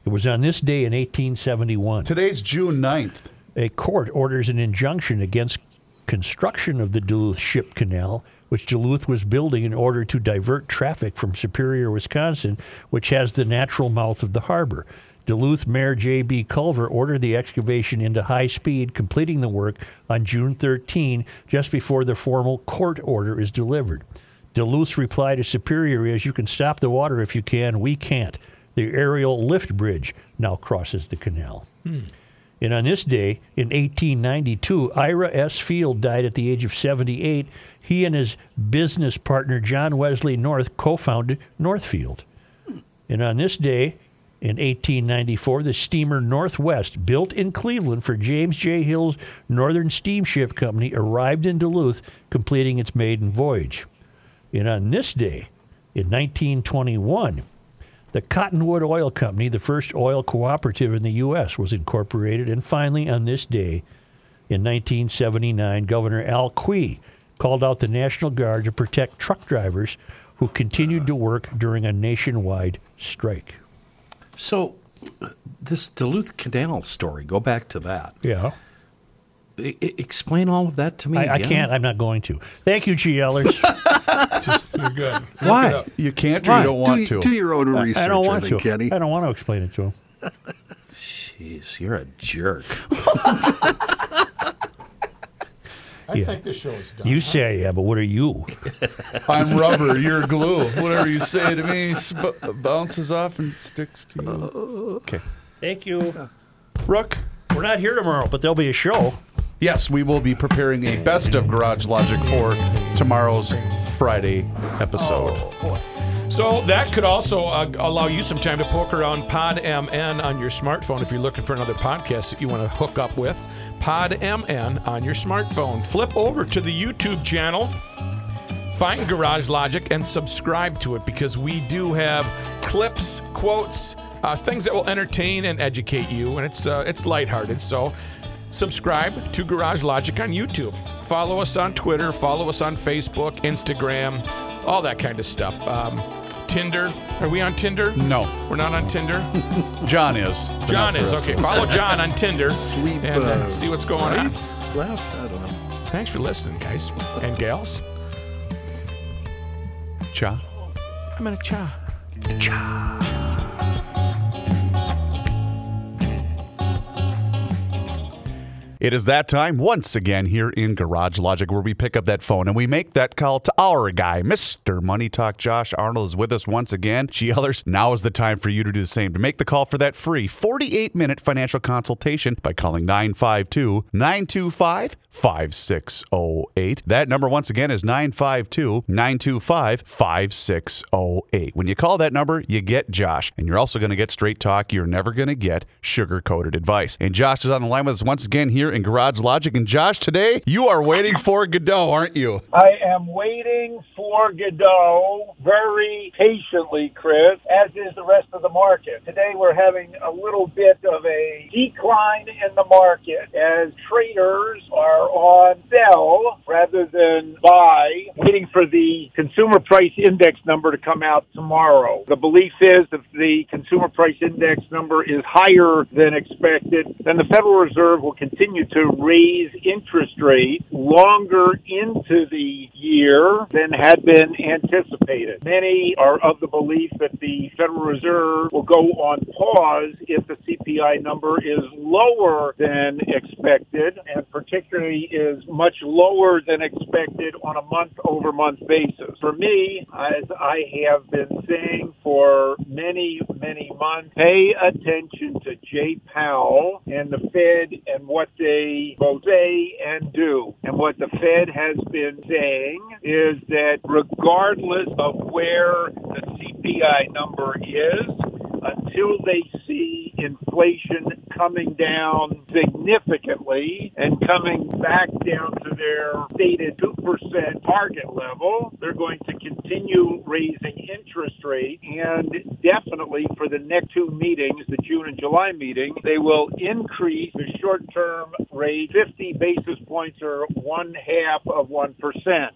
It was on this day in 1871. Today's June 9th. A court orders an injunction against construction of the Duluth Ship Canal, which Duluth was building in order to divert traffic from Superior, Wisconsin, which has the natural mouth of the harbor. Duluth Mayor J.B. Culver ordered the excavation into high speed, completing the work on June 13, just before the formal court order is delivered. Duluth's reply to Superior is You can stop the water if you can, we can't. The aerial lift bridge now crosses the canal. Hmm. And on this day, in 1892, Ira S. Field died at the age of 78. He and his business partner, John Wesley North, co founded Northfield. And on this day, in 1894, the steamer Northwest, built in Cleveland for James J. Hill's Northern Steamship Company, arrived in Duluth, completing its maiden voyage. And on this day, in 1921, The Cottonwood Oil Company, the first oil cooperative in the U.S., was incorporated. And finally, on this day in 1979, Governor Al Quie called out the National Guard to protect truck drivers who continued to work during a nationwide strike. So, this Duluth Canal story, go back to that. Yeah. I- I- explain all of that to me. I, I again. can't. I'm not going to. Thank you, GLers. Just you're good. Look Why? it up. You can't or Why? you don't want do, to. do your own research, I don't want think, to. Kenny. I don't want to explain it to him. Jeez, you're a jerk. I Yeah. think this show is done. You say, yeah, but what are you? I'm rubber, you're glue. Whatever you say to me sp- bounces off and sticks to you. Okay. Thank you. Rook? We're not here tomorrow, but there'll be a show. Yes, we will be preparing a best of Garage Logic for tomorrow's Friday episode. So that could also uh, allow you some time to poke around Pod MN on your smartphone if you're looking for another podcast that you want to hook up with. Pod MN on your smartphone. Flip over to the YouTube channel, find Garage Logic, and subscribe to it because we do have clips, quotes, uh, things that will entertain and educate you, and it's uh, it's lighthearted. So subscribe to Garage Logic on YouTube. Follow us on Twitter. Follow us on Facebook, Instagram, all that kind of stuff. Um, Tinder. Are we on Tinder? No. We're not on Tinder. John is. John is. Okay, follow John on Tinder Sweep, and uh, uh, see what's going on. Left? I don't know. Thanks for listening, guys and gals. Cha. I'm in a cha. cha. It is that time once again here in Garage Logic where we pick up that phone and we make that call to our guy, Mr. Money Talk. Josh Arnold is with us once again. GLers, now is the time for you to do the same. To make the call for that free 48 minute financial consultation by calling 952 925 5608. That number once again is 952 925 5608. When you call that number, you get Josh, and you're also going to get straight talk. You're never going to get sugar coated advice. And Josh is on the line with us once again here in Garage Logic. And Josh, today you are waiting for Godot, aren't you? I am waiting for Godot very patiently, Chris, as is the rest of the market. Today we're having a little bit of a decline in the market as traders are on sell rather than buy, waiting for the consumer price index number to come out tomorrow. The belief is if the consumer price index number is higher than expected, then the Federal Reserve will continue to raise interest rates longer into the year than had been anticipated. Many are of the belief that the Federal Reserve will go on pause if the CPI number is lower than expected and particularly is much lower than expected on a month over month basis. For me, as I have been saying for many, many months, pay attention to Jay Powell and the Fed and what they both say and do. And what the Fed has been saying is that regardless of where the CPI number is, until they see inflation coming down significantly and coming back down to their stated 2% target level, they're going to continue raising interest rates. And definitely for the next two meetings, the June and July meeting, they will increase the short term rate 50 basis points or one half of 1%.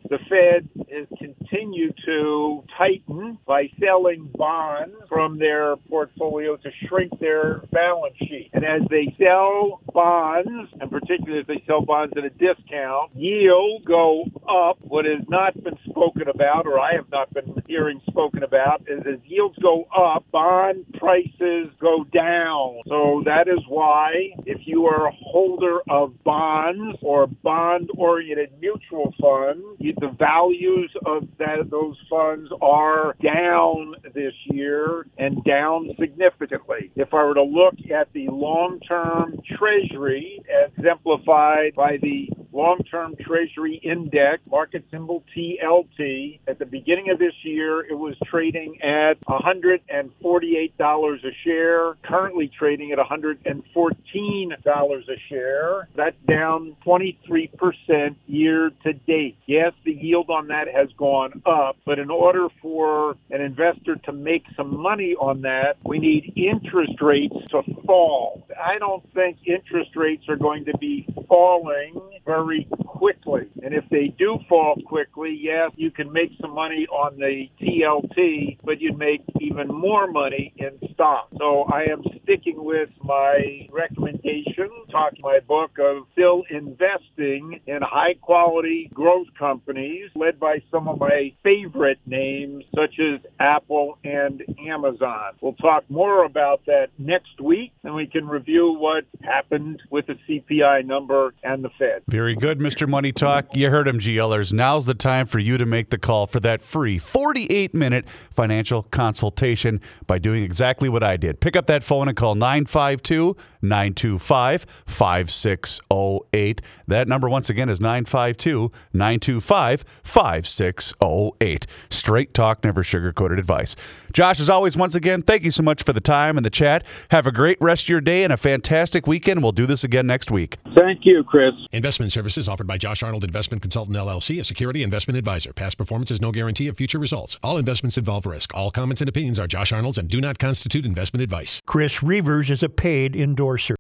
The Fed has continued to tighten by selling bonds from their portfolio to shrink their balance sheet. And as they sell bonds, and particularly if they sell bonds at a discount, yields go up. What has not been spoken about, or I have not been hearing spoken about, is as yields go up, bond prices go down. So that is why if you are a holder of bonds or bond-oriented mutual funds, the values of that those funds are down this year and down significantly. If I were to look at the long-term treasury exemplified by the long-term Treasury index, market symbol TLT. At the beginning of this year, it was trading at $148 a share, currently trading at $114 a share. That's down 23% year to date. Yes, the yield on that has gone up, but in order for an investor to make some money on that, we need interest rates to fall. I don't think interest rates are going to be falling very quickly. And if they do fall quickly, yes, you can make some money on the TLT, but you'd make even more money in stock. So I am sticking with my recommendation, talking my book of still investing in high quality growth companies led by some of my favorite names such as Apple and Amazon. We'll talk more about that next week and we can review what happened with the CPI number and the Fed. Very good, Mr. Money Talk. You heard him, GLers. Now's the time for you to make the call for that free 48 minute financial consultation by doing exactly what I did. Pick up that phone and call 952 925 5608. That number, once again, is 952 925 5608. Straight talk, never sugarcoated advice. Josh, as always, once again, thank you so much for the time and the chat. Have a great rest of your day and a fantastic weekend. We'll do this again next week. Thank you, Chris. Investment services offered by Josh Arnold Investment Consultant LLC, a security investment advisor. Past performance is no guarantee of future results. All investments involve risk. All comments and opinions are Josh Arnold's and do not constitute investment advice. Chris Reavers is a paid endorser enforcer